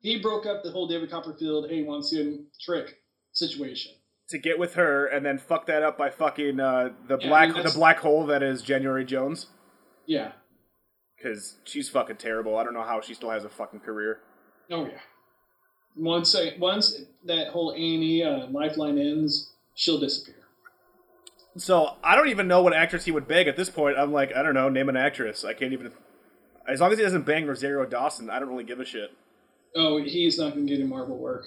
S3: He broke up the whole David Copperfield, hey, wants you trick situation.
S4: to get with her and then fuck that up by fucking uh, the
S3: Yeah, I
S4: black
S3: mean,
S4: the black hole that is January Jones
S3: Yeah.
S4: because she's fucking terrible. I don't know how she still has a fucking career.
S3: Oh yeah. Once I, once that whole A and E uh, lifeline ends, she'll disappear.
S4: So I don't even know what actress he would beg at this point. I'm like, I don't know, name an actress. I can't even. As long as he doesn't bang Rosario Dawson, I don't really give a shit.
S3: Oh, he's not going to get in Marvel work.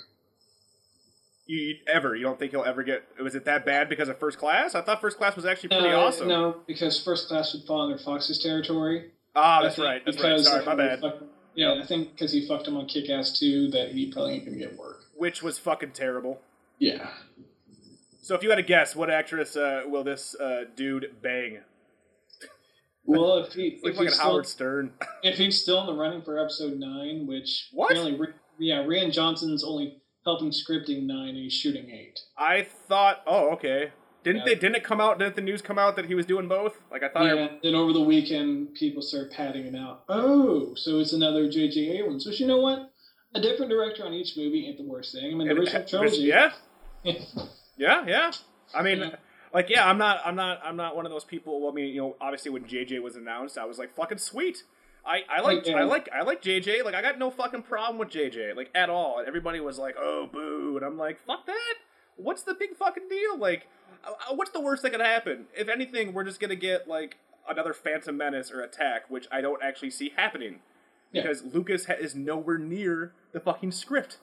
S4: You, you ever? You don't think he'll ever get? Was it that bad because of First Class? I thought First Class was actually pretty
S3: Uh,
S4: awesome.
S3: No, because First Class would fall under Fox's territory.
S4: Ah, that's right. That's right. Sorry, my bad.
S3: fucked- yeah, I think because he fucked him on Kick Ass 2 that he probably ain't to get work.
S4: Which was fucking terrible.
S3: Yeah.
S4: So if you had to guess, what actress uh, will this uh, dude bang?
S3: Well, if he
S4: like
S3: if he's,
S4: Howard
S3: still,
S4: Stern.
S3: if he's still in the running for episode nine, which
S4: What?
S3: apparently, yeah, Rian Johnson's only helping scripting nine, and he's shooting eight.
S4: I thought, oh, okay. Didn't
S3: Yeah.
S4: they? Didn't it come out? Didn't the news come out that he was doing both? Like I thought. I,
S3: Yeah. Then over the weekend, people start patting him out. Oh, so it's another J.J. Abrams. Which you know what? A different director on each movie ain't the worst thing. I mean, the
S4: it-
S3: original trilogy.
S4: yeah, yeah, yeah. I mean,
S3: Yeah.
S4: like, yeah, I'm not, I'm not, I'm not one of those people. Well, I mean, you know, obviously when JJ was announced, I was like, fucking sweet. I, I like, I like, I like JJ. Like, I got no fucking problem with JJ, like at all. And everybody was like, oh, boo, and I'm like, fuck that. What's the big fucking deal? Like, uh, what's the worst that could happen? If anything, we're just gonna get like another Phantom Menace or Attack, which I don't actually see happening
S3: Yeah.
S4: because Lucas ha- is nowhere near the fucking script.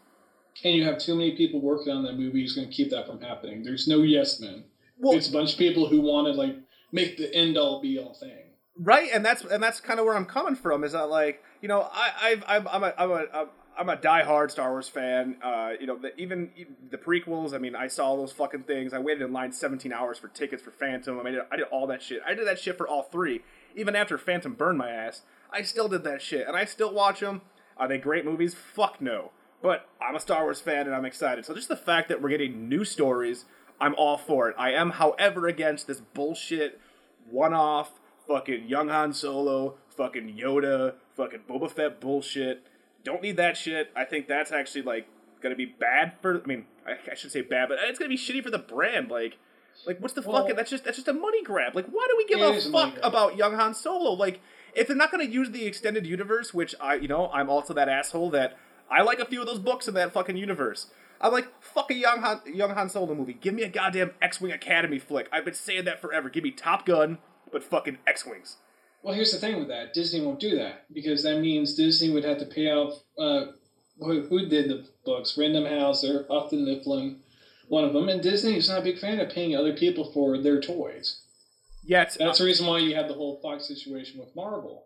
S3: And you have too many people working on that movie who's going to keep that from happening. There's no yes men.
S4: Well,
S3: it's a bunch of people who want to like make the end all be all thing.
S4: right and that's and that's kind of where i'm coming from is that like you know i I've, i'm i'm a i'm a I'm- a diehard Star Wars fan. Uh, you know, the, even the prequels. I mean, I saw those fucking things. I waited in line 17 hours for tickets for Phantom. I mean, I did all that shit. I did that shit for all three. Even after Phantom burned my ass, I still did that shit, and I still watch them. Are they great movies? Fuck no. But I'm a Star Wars fan, and I'm excited. So just the fact that we're getting new stories, I'm all for it. I am, however, against this bullshit one-off fucking young Han Solo, fucking Yoda, fucking Boba Fett bullshit. Don't need that shit. I think that's actually like gonna be bad for. I mean, I, I should say bad, but it's gonna be shitty for the brand. Like, like what's the
S3: Well-
S4: fucking? That's just that's just a money grab. Like, why do we give a
S3: is a money
S4: fuck about young Han Solo? Like, if they're not gonna use the extended universe, which I, you know, I'm also that asshole that I like a few of those books in that fucking universe. I'm like, fuck a young Han, young Han Solo movie. Give me a goddamn X-wing Academy flick. I've been saying that forever. Give me Top Gun, but fucking X-wings.
S3: Well, here's the thing with that: Disney won't do that because that means Disney would have to pay out. Uh, who, who did the books? Random House or Houghton Mifflin, one of them. And Disney is not a big fan of paying other people for their toys.
S4: Yet,
S3: That's the reason why you have the whole Fox situation with Marvel.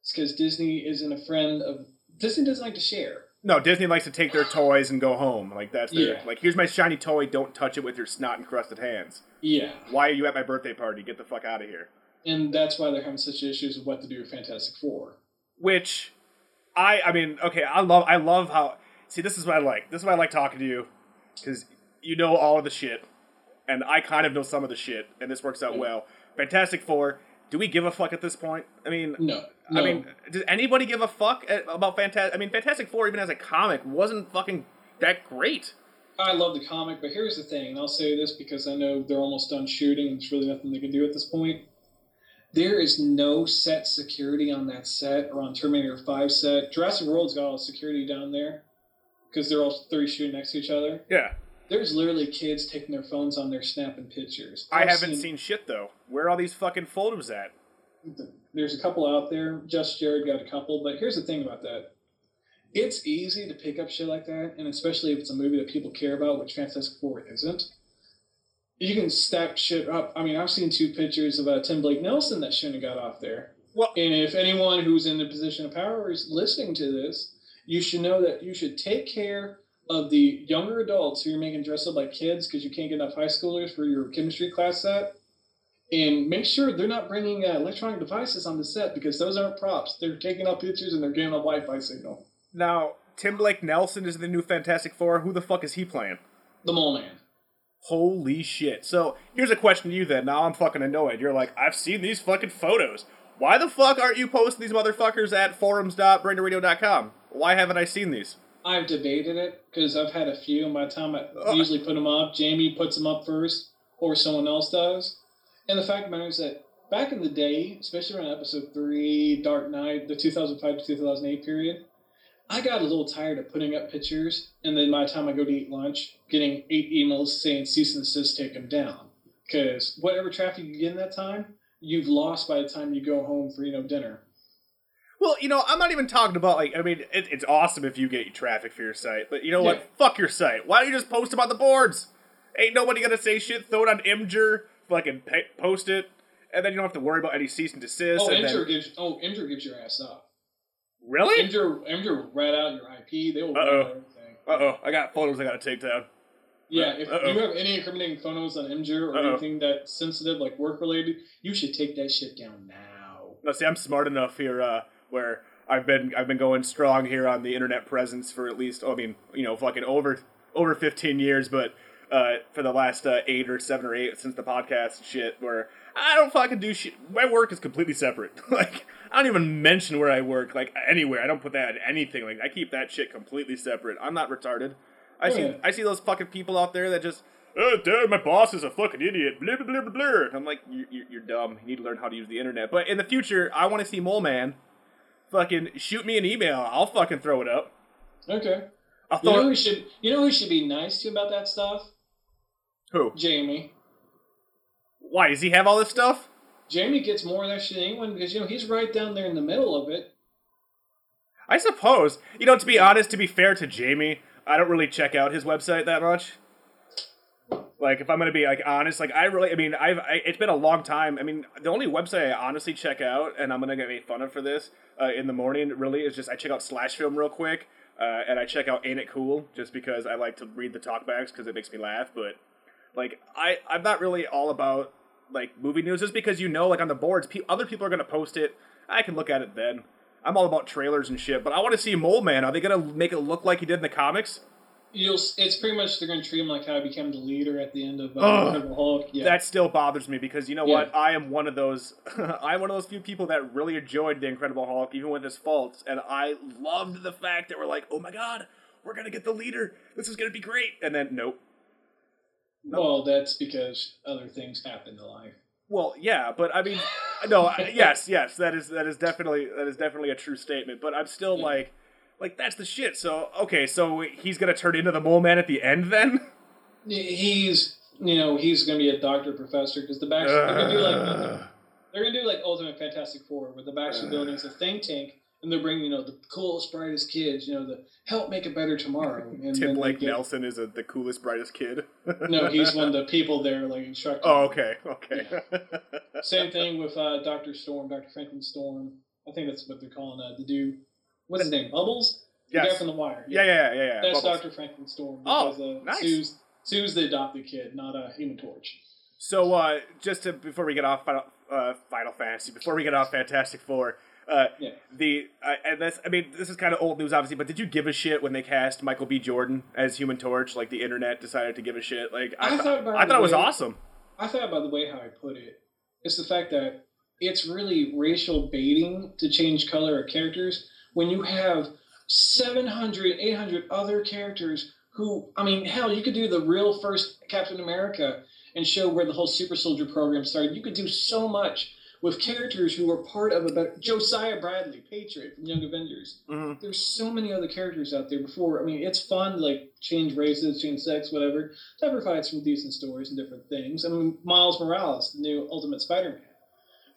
S3: It's because Disney isn't a friend of. Disney doesn't like to share.
S4: No, Disney likes to take their toys and go home. Like that's their,
S3: Yeah.
S4: like here's my shiny toy. Don't touch it with your snot encrusted hands.
S3: Yeah,
S4: Why are you at my birthday party? Get the fuck out of here.
S3: And that's why they're having such issues with what to do with Fantastic Four.
S4: Which, I I mean, okay, I love I love how. See, this is what I like. This is why I like talking to you, because you know all of the shit, and I kind of know some of the shit, and this works out well. Fantastic Four. Do we give a fuck at this point? I mean,
S3: No, no.
S4: I mean, does anybody give a fuck at- about Fantastic? I mean, Fantastic Four, even as a comic, wasn't fucking that great.
S3: I love the comic, but here's the thing, and I'll say this because I know they're almost done shooting and there's really nothing they can do at this point. There is no set security on that set or on Terminator 5 set. Jurassic World's got all the security down there because they're all three shooting next to each other.
S4: Yeah.
S3: There's literally kids taking their phones on there snapping pictures.
S4: I
S3: I've
S4: haven't seen shit though. Where are all these fucking photos at?
S3: There's a couple out there. Just Jared got a couple, but here's the thing about that. it's easy to pick up shit like that, and especially if it's a movie that people care about, which Fantastic Four isn't. You can stack shit up. I mean, I've seen two pictures of uh, Tim Blake Nelson that shouldn't have got off there.
S4: Well-
S3: and if anyone who's in a position of power is listening to this, you should know that you should take care of the younger adults who you're making dress up like kids because you can't get enough high schoolers for your chemistry class set. And make sure they're not bringing uh, electronic devices on the set because those aren't props. They're taking up pictures and they're getting a Wi-Fi signal.
S4: Now, Tim Blake Nelson is the new Fantastic Four. Who the fuck is he playing?
S3: The Mole Man.
S4: Holy shit. So, here's a question to you then. Now I'm fucking annoyed. You're like, I've seen these fucking photos. Why the fuck aren't you posting these motherfuckers at forums.brainradio.com? Why haven't I seen these?
S3: I've debated it because I've had a few, and by the time I usually put them up, Jamie puts them up first, or someone else does. And the fact of the matter is that back in the day, especially around episode three, Dark Knight, the 2005 to 2008 period, I got a little tired of putting up pictures, and then by the time I go to eat lunch, getting eight emails saying cease and desist, take them down. Because whatever traffic you get in that time, you've lost by the time you go home for you know dinner.
S4: Well, you know, I'm not even talking about like. I mean, it, it's awesome if you get traffic for your site, but you know what?
S3: Yeah.
S4: Fuck your site. Why don't you just post them on the boards? Ain't nobody gonna say shit. Throw it on Imgur, fucking post it, and then you don't have to worry about any cease and desist.
S3: Oh, Imgur gives oh Imgur gives your ass up.
S4: Really?
S3: Imgur will rat out your IP. They will
S4: Uh-oh.
S3: out everything.
S4: Uh oh, I got photos I gotta take down.
S3: Yeah, if
S4: Uh-oh.
S3: you have any incriminating photos on Imgur or
S4: Uh-oh.
S3: anything that's sensitive, like work related, you should take that shit down now.
S4: No, see, I'm smart enough here uh, where I've been I've been going strong here on the internet presence for at least oh, I mean you know fucking over over 15 years, but uh, for the last uh, eight or seven or eight since the podcast shit, where I don't fucking do shit. My work is completely separate. like I don't even mention where I work like anywhere. I don't put that in anything. Like I keep that shit completely separate. I'm not retarded. I see I see those fucking people out there that just. Oh, dude, my boss is a fucking idiot. Blah, blah, blah, blah, blah. I'm like, you, you, you're dumb. You need to learn how to use the internet. But in the future, I want to see Mole Man fucking shoot me an email. I'll fucking throw it up.
S3: Okay.
S4: I'll
S3: You know
S4: throw
S3: who should you know who should be nice to about that stuff?
S4: Who?
S3: Jamie.
S4: Why does he have all this stuff?
S3: Jamie gets more of that shit than anyone because you know he's right down there in the middle of it.
S4: I suppose. You know, to be honest, to be fair to Jamie, I don't really check out his website that much. Like, if I'm gonna be like honest, like I really, I mean, I've, I, it's been a long time. I mean, the only website I honestly check out, and I'm gonna get made fun of for this uh, in the morning, really, is just I check out Slash Film real quick, uh, and I check out Ain't It Cool, just because I like to read the talkbacks because it makes me laugh. But like, I, I'm not really all about like movie news, just because you know, like on the boards, pe- other people are gonna post it. I can look at it then. I'm all about trailers and shit, but I want to see Mole Man. Are they gonna make it look like he did in the comics?
S3: You'll it's pretty much they're gonna treat him like how he became the leader at the end of uh,
S4: Ugh.
S3: Incredible Hulk. Yeah.
S4: That still bothers me because you know
S3: Yeah.
S4: what? I am one of those. I'm one of those few people that really enjoyed the Incredible Hulk, even with his faults, and I loved the fact that we're like, oh my god, we're gonna get the leader. This is gonna be great. And then nope.
S3: Well, that's because other things happen in life.
S4: Well, yeah, but I mean, no, I- yes, yes, that is that is definitely that is definitely a true statement. But I'm still
S3: Yeah.
S4: like, like that's the shit. So okay, so he's gonna turn into the Mole Man at the end then?
S3: He's you know he's gonna be a doctor professor because the back they're gonna do like
S4: uh.
S3: they're gonna do like Ultimate Fantastic Four where the Baxter uh. Building's a think tank and they're bringing you know the coolest brightest kids you know the help make a better tomorrow. And
S4: Tim Blake
S3: get-
S4: Nelson is a, the coolest, brightest kid.
S3: No, he's one of the people there like instructing.
S4: Oh, okay, okay.
S3: Same thing with uh, Doctor Storm, Doctor Franklin Storm. I think that's what they're calling uh, the dude. What's his name? Bubbles. The guy from The Wire.
S4: Yeah, yeah, yeah, yeah.
S3: That's
S4: Bubbles.
S3: Doctor Franklin Storm.
S4: Oh,
S3: uh,
S4: nice.
S3: Sue's, Sue's the adopted kid, not a Human Torch.
S4: So, uh, just to before we get off Final, uh, Final Fantasy, before we get off Fantastic Four, uh,
S3: Yeah.
S4: the uh, and this, I mean, this is kind of old news, obviously, but did you give a shit when they cast Michael B. Jordan as Human Torch? Like the internet decided to give a shit. Like I,
S3: I
S4: th-
S3: thought
S4: I
S3: it
S4: thought it was
S3: way-
S4: awesome.
S3: I thought by the way how I put it, it's the fact that it's really racial baiting to change color of characters when you have 700, 800 other characters who, I mean, hell, you could do the real first Captain America and show where the whole super soldier program started. You could do so much with characters who are part of a better Isaiah Bradley, Patriot from Young Avengers.
S4: Mhm.
S3: There's so many other characters out there before. I mean, it's fun to like change races, change sex, whatever. Provides some decent stories and different things. I mean, Miles Morales, the new Ultimate Spider-Man.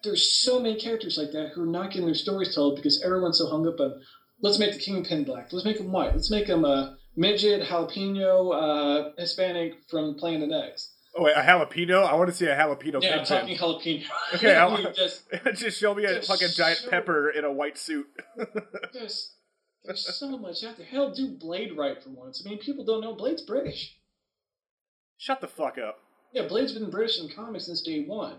S3: There's so many characters like that who are not getting their stories told because everyone's so hung up on let's make the Kingpin black. Let's make him white. Let's make him a midget, jalapeno, uh, Hispanic from Planet X.
S4: Oh wait, a jalapeno? I want to see a jalapeno
S3: Yeah, I'm talking jalapeno.
S4: Okay, I want-
S3: just,
S4: Just show me a fucking giant
S3: so-
S4: pepper in a white suit.
S3: there's, there's so much out there. Hell, do Blade right for once. I mean, people don't know Blade's British.
S4: Shut the fuck up.
S3: Yeah, Blade's been British in comics since day one.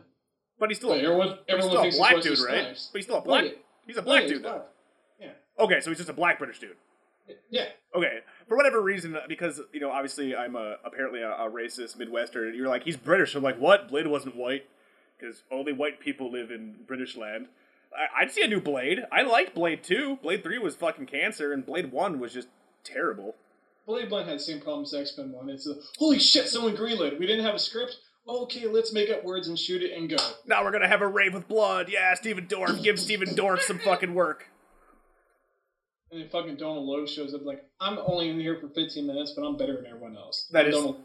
S4: But he's still,
S3: But everyone,
S4: he's still a black dude, right?
S3: Snipes.
S4: But he's still a black.
S3: Blade.
S4: He's a black
S3: Blade
S4: dude though.
S3: black.
S4: Okay, so he's just a black British dude.
S3: Yeah.
S4: Okay, for whatever reason, because you know, obviously, I'm a, apparently a, a racist Midwestern. You're like, he's British. I'm like, what? Blade wasn't white, because only white people live in British land. I, I'd see a new Blade. I liked Blade two. Blade three was fucking cancer, and Blade one was just terrible.
S3: Blade One had the same problems as X Men One. It's a holy shit, someone greenlit. We didn't have a script. Okay, let's make up words and shoot it and go.
S4: Now we're gonna have a rave with blood. Yeah, Stephen Dorff, give Stephen Dorff some fucking work.
S3: And then fucking Donal Logue shows up like, I'm only in here for 15 minutes, but I'm better than everyone else.
S4: That is-
S3: Donald.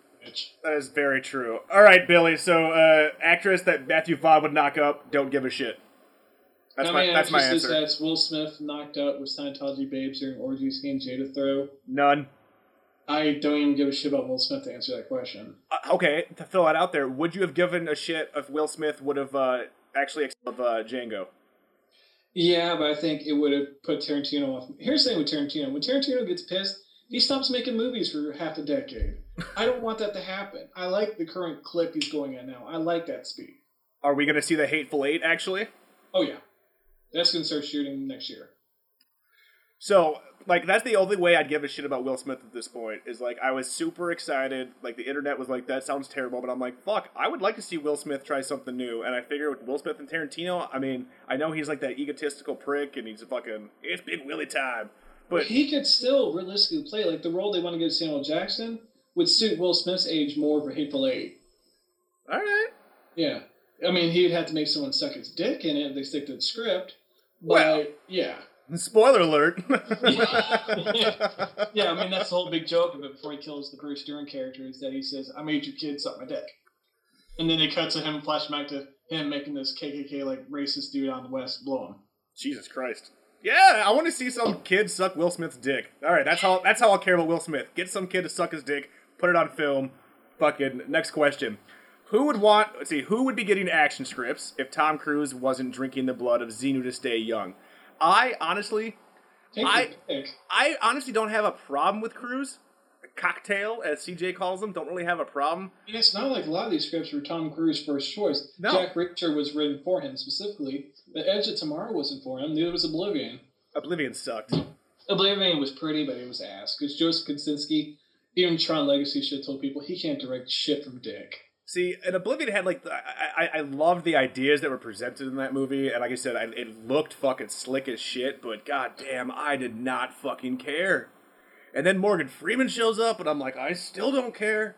S4: That is very true. All right, Billy. So, uh, actress that Matthew Vaughn would knock up, don't give a shit. That's
S3: How
S4: my
S3: many
S4: that's my answer.
S3: has Will Smith knocked out with Scientology babes during orgies he and Jada throw?
S4: None.
S3: I don't even give a shit about Will Smith to answer that question.
S4: Uh, okay, to fill that out there, would you have given a shit if Will Smith would have uh, actually of uh, Django?
S3: Yeah, but I think it would have put Tarantino off. Here's the thing with Tarantino: when Tarantino gets pissed, he stops making movies for half a decade. I don't want that to happen. I like the current clip he's going at now. I like that speed.
S4: Are we going to see the Hateful Eight actually?
S3: Oh yeah, that's gonna start shooting next year.
S4: So, like, that's the only way I'd give a shit about Will Smith at this point. Is like, I was super excited. Like, the internet was like, "That sounds terrible," but I'm like, "Fuck!" I would like to see Will Smith try something new. And I figure with Will Smith and Tarantino, I mean, I know he's like that egotistical prick, and he's a fucking it's Big Willie time. But
S3: he could still realistically play like the role they want to give Samuel Jackson would suit Will Smith's age more for Hateful Eight.
S4: all right,
S3: Yeah, I mean he'd have to make someone suck his dick in it if they stick to the script. But
S4: Well.
S3: yeah,
S4: spoiler alert.
S3: yeah, I mean that's the whole big joke of it before he kills the Bruce Dern character is that he says, "I made your kid suck my dick," and then it cuts to him flashback to him making this KKK like racist dude on the West blow him.
S4: Jesus Christ. Yeah, I want to see some kid suck Will Smith's dick. All right, that's how that's how I'll care about Will Smith. Get some kid to suck his dick, put it on film. Fucking next question. Who would want? Let's see. Who would be getting action scripts if Tom Cruise wasn't drinking the blood of Xenu to stay young? I honestly,
S3: Take
S4: I- I honestly don't have a problem with Cruise. Cocktail, as CJ calls them, don't really have a problem.
S3: It's not like a lot of these scripts were Tom Cruise's first choice.
S4: No.
S3: Jack Reacher was written for him specifically. The Edge of Tomorrow wasn't for him. Neither was Oblivion.
S4: Oblivion sucked.
S3: Oblivion was pretty, but it was ass. Because Joseph Kosinski, even Tron Legacy should have told people he can't direct shit from Dick.
S4: See, and Oblivion had like I, I I loved the ideas that were presented in that movie, and like I said, I, it looked fucking slick as shit. But goddamn, I did not fucking care. And then Morgan Freeman shows up, and I'm like, I still don't care.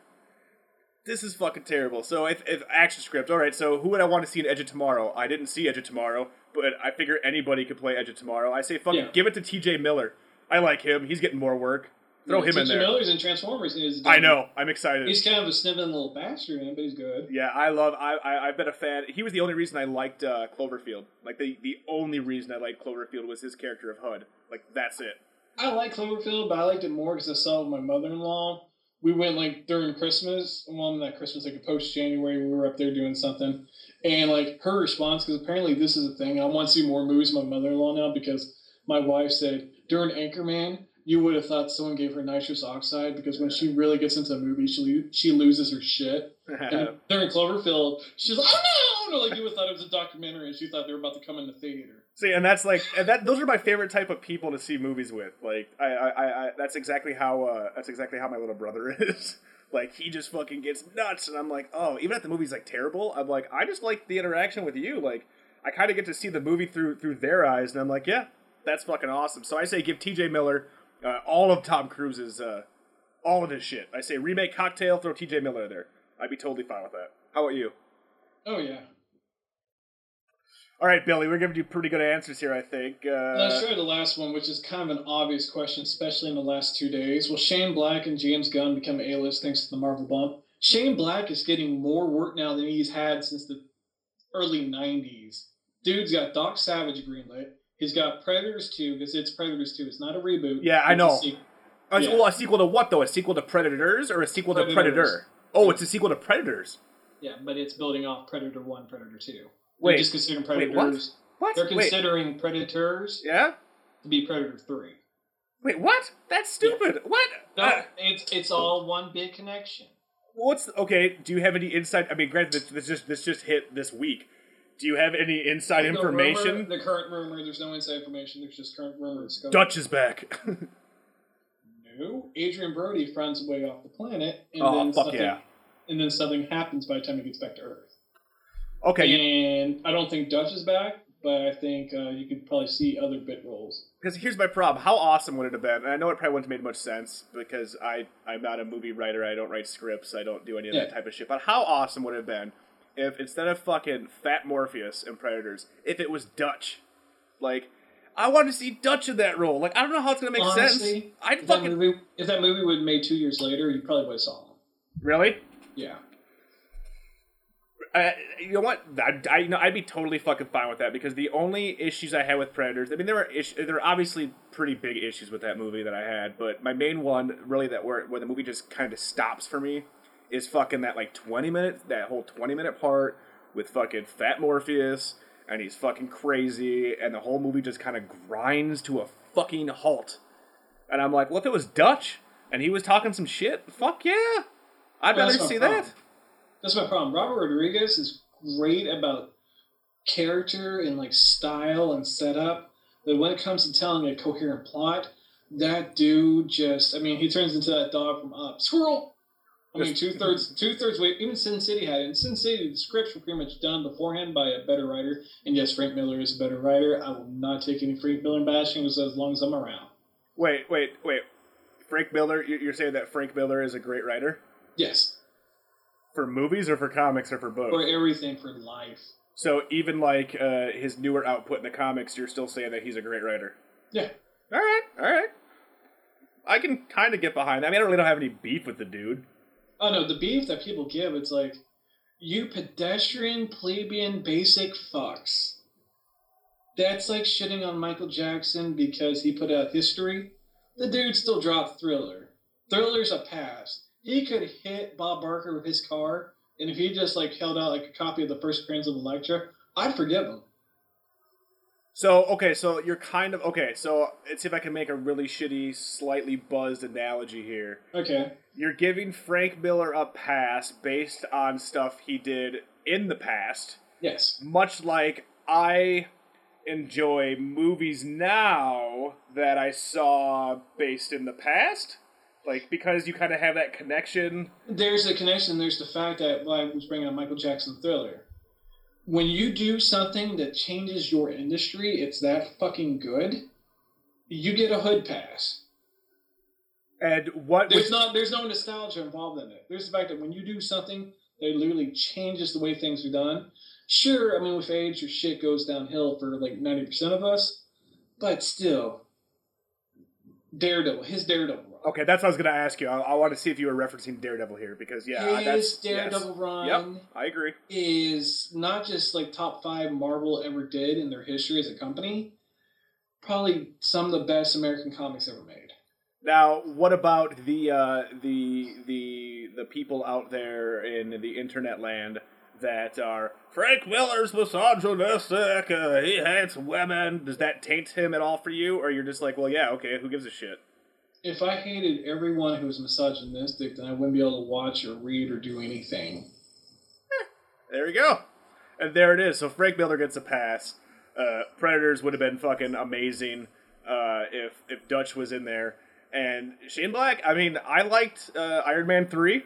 S4: This is fucking terrible. So if, if action script, all right. So who would I want to see in Edge of Tomorrow? I didn't see Edge of Tomorrow, but I figure anybody could play Edge of Tomorrow. I say fucking
S3: Yeah.
S4: give it to T.J. Miller. I like him. He's getting more work. Throw him in there.
S3: Miller's in Transformers. Is
S4: I know. I'm excited.
S3: He's kind of a sniveling little bastard man, but he's good.
S4: Yeah, I love. I, I I've been a fan. He was the only reason I liked uh, Cloverfield. Like the the only reason I liked Cloverfield was his character of Hud. Like that's it.
S3: I like Cloverfield, but I liked it more because I saw it with my mother-in-law. We went like during Christmas, one that Christmas like post January. We were up there doing something, and like her response because apparently this is a thing. I want to see more movies with my mother-in-law now because my wife said during Anchorman you would have thought someone gave her nitrous oxide because when she really gets into a movie she lo- she loses her shit. And during Cloverfield, she's like, oh no, no, like you would have thought it was a documentary and she thought they were about to come in the theater.
S4: See, and that's like, and that those are my favorite type of people to see movies with. Like, I, I, I, I that's exactly how, uh, that's exactly how my little brother is. like, he just fucking gets nuts, and I'm like, oh, even if the movie's like terrible, I'm like, I just like the interaction with you. Like, I kind of get to see the movie through through their eyes, and I'm like, yeah, that's fucking awesome. So I say, give T.J. Miller uh, all of Tom Cruise's, uh, all of his shit. I say, remake Cocktail, throw T.J. Miller in there. I'd be totally fine with that. How about you?
S3: Oh yeah.
S4: All right, Billy, we're giving you pretty good answers here, I think. Uh,
S3: Let's try the last one, which is kind of an obvious question, especially in the last two days. Will Shane Black and James Gunn become A-list thanks to the Marvel bump? Shane Black is getting more work now than he's had since the early '90s. Dude's got Doc Savage greenlit. He's got Predators 2 because it's Predators 2. It's not a reboot.
S4: Yeah, I
S3: It's a
S4: know.
S3: sequel.
S4: Uh,
S3: Yeah.
S4: Well, a sequel to what though? A sequel to Predators or a sequel to Predator? Oh, it's a sequel to Predators.
S3: Yeah, but it's building off Predator 1, Predator 2.
S4: Wait,
S3: They're just considering
S4: wait,
S3: Predators.
S4: what? What?
S3: They're
S4: Wait,
S3: considering Predators
S4: yeah.
S3: to be Predator 3.
S4: Wait, what? That's stupid. What?
S3: No,
S4: Uh,
S3: it's it's all one big connection.
S4: what's okay? Do you have any insight? I mean, granted, this, this just this just hit this week. Do you have any inside
S3: The
S4: information?
S3: rumor- the current rumor, there's no inside information. There's just current rumors. going.
S4: Dutch is back.
S3: No, Adrien Brody finds a way off the planet, and
S4: Oh,
S3: then
S4: fuck
S3: something,
S4: yeah.
S3: and then something happens by the time he gets back to Earth.
S4: okay,
S3: And I don't think Dutch is back, but I think uh, you could probably see other bit roles.
S4: Because here's my problem. How awesome would it have been? And I know it probably wouldn't have made much sense because I, I'm not a movie writer. I don't write scripts. I don't do any of that
S3: Yeah.
S4: type of shit. But how awesome would it have been if instead of fucking Fat Morpheus in Predators, if it was Dutch? Like, I want to see Dutch in that role. Like, I don't know how it's going to make sense.
S3: Honestly,
S4: I'd
S3: if that movie if that movie would made two years later, you probably would have saw him.
S4: Really?
S3: Yeah.
S4: Uh, you know what? I, I, you know, I'd be totally fucking fine with that because the only issues I had with Predators, I mean, there were there are obviously pretty big issues with that movie that I had, but my main one, really, that where where the movie just kind of stops for me, is fucking that like twenty minutes, that whole twenty minute part with fucking Fat Morpheus, and he's fucking crazy, and the whole movie just kind of grinds to a fucking halt, and I'm like, well, if it was Dutch and he was talking some shit, fuck yeah, I'd
S3: Well,
S4: rather see
S3: problem.
S4: that.
S3: That's my problem. Robert Rodriguez is great about character and like style and setup, but when it comes to telling a coherent plot, that dude just I mean he turns into that dog from Up. Squirrel. I mean two thirds two thirds way even Sin City had it. In Sin City the scripts were pretty much done beforehand by a better writer. And yes, Frank Miller is a better writer. I will not take any Frank Miller bashing as as long as I'm around.
S4: Wait, wait, wait. Frank Miller, you- you're saying that Frank Miller is a great writer?
S3: Yes.
S4: For movies or for comics or for both?
S3: For everything for life.
S4: So even like uh, his newer output in the comics, you're still saying that he's a great writer?
S3: Yeah.
S4: All right, all right. I can kind of get behind that. I mean, I really don't have any beef with the dude.
S3: Oh no, the beef that people give, it's like, you pedestrian, plebeian, basic fucks. That's like shitting on Michael Jackson because he put out history. The dude still dropped Thriller. Thriller's a pass. He could hit Bob Barker with his car, and if he just like held out like a copy of the first appearance of Elektra, I'd forgive him.
S4: So okay, so you're kind of okay. So let's see if I can make a really shitty, slightly buzzed analogy here.
S3: Okay.
S4: You're giving Frank Miller a pass based on stuff he did in the past.
S3: Yes.
S4: much like I enjoy movies now that I saw based in the past. Like, because you kind of have that connection.
S3: There's a connection. There's the fact that well, I was bringing up Michael Jackson Thriller. When you do something that changes your industry, it's that fucking good. You get a hood pass.
S4: And what.
S3: There's not. There's no nostalgia involved in it. There's the fact that when you do something that literally changes the way things are done. Sure, I mean with age, your shit goes downhill for like ninety percent of us, but still, Daredevil, his Daredevil
S4: okay, that's what I was going to ask you. I, I want to see if you were referencing Daredevil here, because, yeah,
S3: his
S4: that's.
S3: Daredevil
S4: yes.
S3: run.
S4: Yep, I agree.
S3: is not just like top five Marvel ever did in their history as a company, probably some of the best American comics ever made.
S4: Now, what about the uh, the the the people out there in the internet land that are Frank Miller's misogynistic? Uh, he hates women. Does that taint him at all for you, or you're just like, well, yeah, okay, who gives a shit?
S3: If I hated everyone who was misogynistic, then I wouldn't be able to watch or read or do anything.
S4: There you go, and there it is. So Frank Miller gets a pass. Uh, Predators would have been fucking amazing uh, if if Dutch was in there. And Shane Black, I mean, I liked uh, Iron Man three.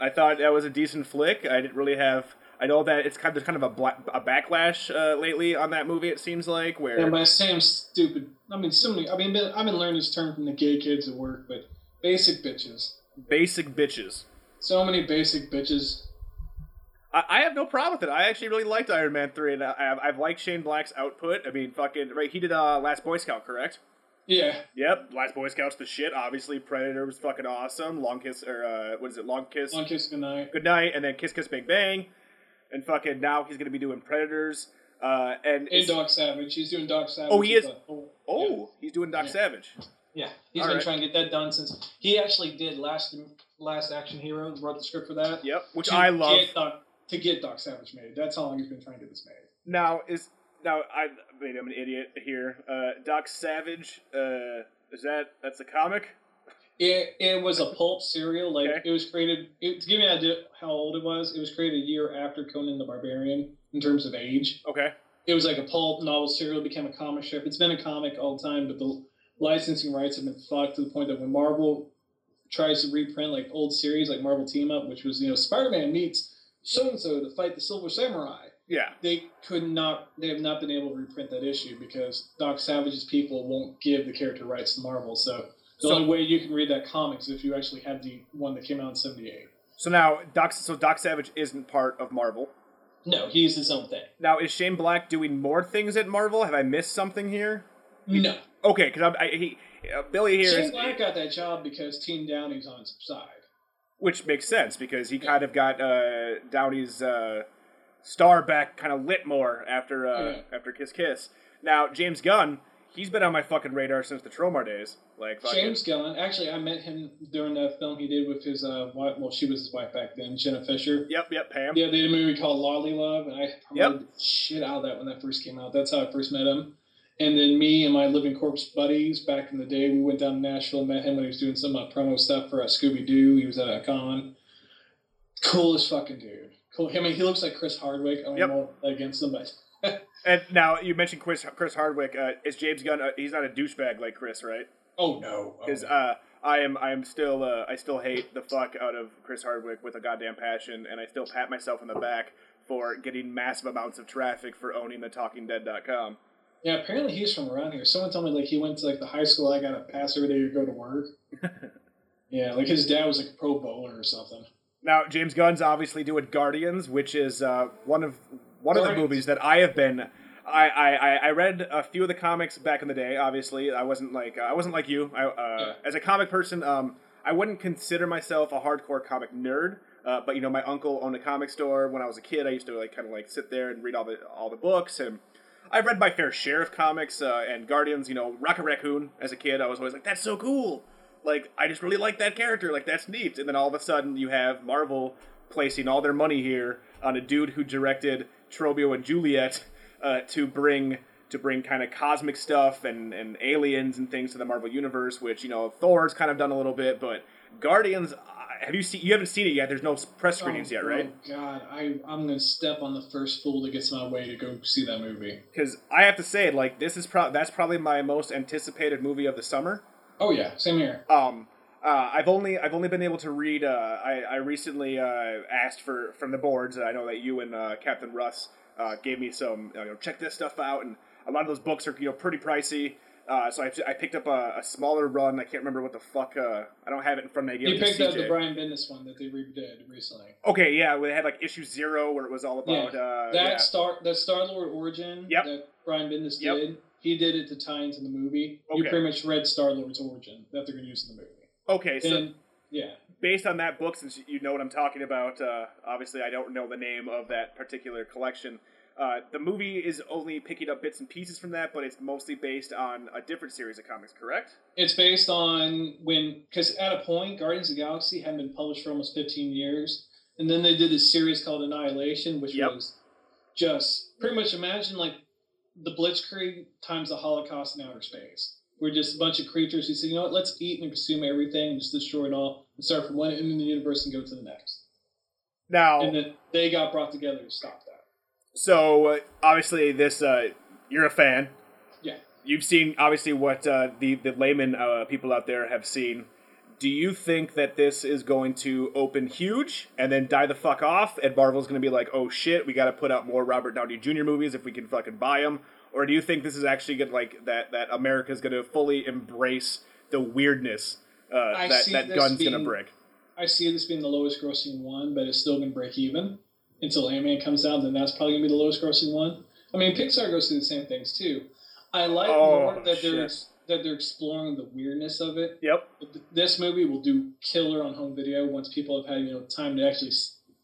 S4: I thought that was a decent flick. I didn't really have. I know that it's kind of there's kind of a, black, a backlash uh, lately on that movie. It seems like where
S3: And by saying stupid, I mean so many. I mean, I've been learning this term from the gay kids at work, but basic bitches.
S4: basic bitches.
S3: So many basic bitches.
S4: I, I have no problem with it. I actually really liked Iron Man three, and I, I've, I've liked Shane Black's output. I mean, fucking right. He did uh, Last Boy Scout, correct?
S3: Yeah,
S4: Yep, Last Boy Scout's the shit. Obviously, Predator was fucking awesome. Long Kiss, or uh, what is it? Long Kiss,
S3: long kiss goodnight.
S4: Good Night, and then Kiss Kiss Bang Bang, and fucking now he's gonna be doing Predators. Uh, and
S3: And Doc Savage. He's doing Doc Savage.
S4: Oh, he is?
S3: whole-
S4: oh, he's doing Doc
S3: Yeah.
S4: Savage.
S3: Yeah, he's
S4: All
S3: been
S4: right.
S3: trying to get that done since he actually did last Last Action Hero. Wrote the script for that.
S4: Yep, which I love.
S3: Get Doc, to get Doc Savage made. That's how long he's been trying to get this made.
S4: Now is now I maybe I'm an idiot here. Uh, Doc Savage. Uh, is that that's a comic?
S3: It, it was a pulp serial. Like
S4: Okay.
S3: it was created. It, to give you an idea how old it was, it was created a year after Conan the Barbarian in terms of age.
S4: Okay.
S3: It was like a pulp novel serial. Became a comic strip. It's been a comic all the time, but the licensing rights have been fucked to the point that when Marvel tries to reprint like old series like Marvel Team Up, which was you know Spider Man meets so and so to fight the Silver Samurai,
S4: Yeah.
S3: they could not. They have not been able to reprint that issue because Doc Savage's people won't give the character rights to Marvel. So the
S4: So-
S3: only way you can read that comic is if you actually have the one that came out in '78.
S4: So now Doc so Doc Savage isn't part of Marvel.
S3: No, he's his own thing.
S4: Now is Shane Black doing more things at Marvel? Have I missed something here?
S3: No,
S4: Okay, because I, he uh, Billy here
S3: Shane
S4: is,
S3: Black got that job because Team Downey's on his side.
S4: which makes sense because he kind of got uh, Downey's uh, star back kind of lit more after uh,
S3: Yeah.
S4: after Kiss Kiss. Now James Gunn, he's been on my fucking radar since the Troma days. Like fucking,
S3: James Gunn. Actually, I met him during that film he did with his uh, wife. Well, she was his wife back then, Jenna Fischer.
S4: Yep, yep, Pam.
S3: Yeah, they did a movie called LolliLove, and I
S4: Yep.
S3: promoted the shit out of that when that first came out. That's how I first met him. And then me and my Living Corpse buddies back in the day, we went down to Nashville and met him when he was doing some uh, promo stuff for uh, Scooby Doo. He was at a con. Coolest fucking dude. Cool. I mean, he looks like Chris Hardwick. I mean,
S4: Yep.
S3: Against him, but
S4: And now you mentioned Chris Chris Hardwick. Uh, is James Gunn? Uh, he's not a douchebag like Chris, right?
S3: oh no, oh,
S4: Because
S3: no.
S4: uh, I am I am still uh, I still hate the fuck out of Chris Hardwick with a goddamn passion, and I still pat myself on the back for getting massive amounts of traffic for owning the TalkingDead.com.
S3: yeah. Apparently, he's from around here. Someone told me like he went to like the high school I got to pass every day to go to work. yeah, like his dad was like a pro bowler or something.
S4: Now James Gunn's obviously doing Guardians, which is uh, one of one of the movies that I have been. I, I, I- I read a few of the comics back in the day. Obviously, I wasn't like I wasn't like you. I, uh,
S3: Yeah.
S4: As a comic person, um, I wouldn't consider myself a hardcore comic nerd. Uh, but you know, my uncle owned a comic store when I was a kid. I used to like kind of like sit there and read all the all the books, and I've read my fair share of comics uh, and Guardians. You know, Rocket Raccoon as a kid, I was always like, "That's so cool." Like, I just really like that character. Like, that's neat. And then all of a sudden, you have Marvel placing all their money here on a dude who directed Tromeo and Juliet uh, to bring to bring kind of cosmic stuff and, and aliens and things to the Marvel universe. Which you know, Thor's kind of done a little bit, but Guardians. uh, Have you seen? You haven't seen it yet. There's no press screenings
S3: oh,
S4: yet, right?
S3: Oh God, I I'm gonna step on the first fool that gets in my way to go see that movie.
S4: Because I have to say, like, this is pro- that's probably my most anticipated movie of the summer.
S3: Oh yeah, same here.
S4: Um, uh, I've only I've only been able to read. Uh, I I recently uh, asked for from the boards. I know that you and uh, Captain Russ uh, gave me some. You know, check this stuff out, and a lot of those books are you know pretty pricey. Uh, so I, I picked up a, a smaller run. I can't remember what the fuck. Uh, I don't have it in front of me.
S3: You
S4: to
S3: picked up the Brian Bendis one that they redid recently.
S4: Okay, yeah, where they had like issue zero where it was all about.
S3: Yeah,
S4: uh,
S3: that
S4: yeah.
S3: Star the Star Lord origin
S4: Yep.
S3: that Brian Bendis
S4: Yep.
S3: did. He did it to tie into the movie. You pretty much read Star Lord's origin that they're gonna use in the movie.
S4: Okay, so
S3: and yeah,
S4: based on that book, since you know what I'm talking about, uh, obviously I don't know the name of that particular collection. Uh, the movie is only picking up bits and pieces from that, but it's mostly based on a different series of comics, correct?
S3: it's based on when because at a point Guardians of the Galaxy hadn't been published for almost 15 years, and then they did this series called Annihilation, which
S4: Yep.
S3: was just pretty much imagine like the Blitzkrieg times the Holocaust in outer space. We're just a bunch of creatures who say, you know what, let's eat and consume everything and just destroy it all and start from one end of the universe and go to the next.
S4: Now,
S3: And then they got brought together to stop that.
S4: so uh, obviously this uh, you're a fan.
S3: Yeah.
S4: You've seen obviously what uh, the the layman uh, people out there have seen. Do you think that this is going to open huge and then die the fuck off, and Marvel's going to be like, "Oh shit, we got to put out more Robert Downey Jr. movies if we can fucking buy them"? Or do you think this is actually going to like that that America's going to fully embrace the weirdness uh, that that Gunn's going to break?
S3: I see this being the lowest grossing one, but it's still going to break even until Ant-Man comes out. Then that's probably going to be the lowest grossing one. I mean, Pixar goes through the same things too. I like
S4: Oh,
S3: more that they're
S4: shit.
S3: ex- that they're exploring the weirdness of it.
S4: Yep.
S3: This movie will do killer on home video once people have had you know time to actually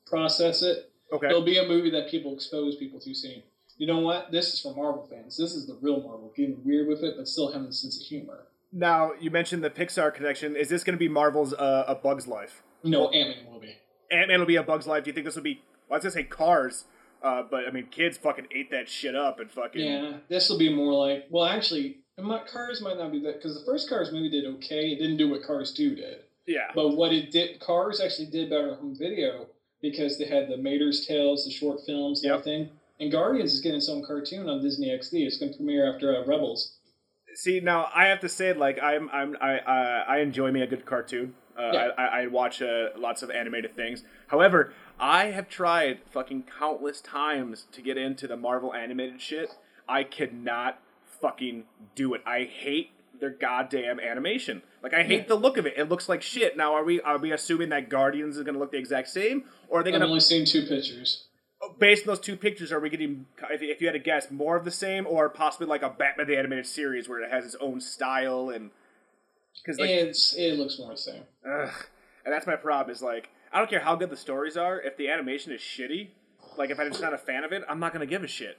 S3: process it.
S4: Okay.
S3: It'll be a movie that people expose people to seeing. You know what? This is for Marvel fans. This is the real Marvel, getting weird with it, but still having a sense of humor.
S4: Now you mentioned the Pixar connection. Is this going to be Marvel's uh, A Bug's Life?
S3: No, Ant Man will be.
S4: Ant Man will be A Bug's Life. Do you think this will be? Well, I was gonna say Cars, uh, but I mean, kids fucking ate that shit up and fucking.
S3: Yeah, this will be more like. Well, actually, my, Cars might not be that because the first Cars movie did okay. It didn't do what Cars Two did.
S4: Yeah.
S3: But what it did, Cars actually did better on home video because they had the Mater's Tales, the short films, and
S4: Yep.
S3: everything. And Guardians is getting its own cartoon on Disney XD. It's going to premiere after uh, Rebels.
S4: See, now I have to say, like, I'm, I'm, I, I, I enjoy me a good cartoon. Uh,
S3: Yeah.
S4: I, I, I watch uh, lots of animated things. However, I have tried fucking countless times to get into the Marvel animated shit. I cannot fucking do it. I hate their goddamn animation. Like, I hate
S3: Yeah.
S4: the look of it. It looks like shit. Now, are we, are we assuming that Guardians is going to look the exact same, or are they
S3: I've
S4: going to
S3: only seen two pictures.
S4: Based on those two pictures, are we getting, if if you had to guess, more of the same, or possibly like a Batman the Animated Series where it has its own style and because like,
S3: it's it looks more the same.
S4: ugh. and that's my problem is like I don't care how good the stories are, if the animation is shitty, like if I'm just not a fan of it, I'm not gonna give a shit.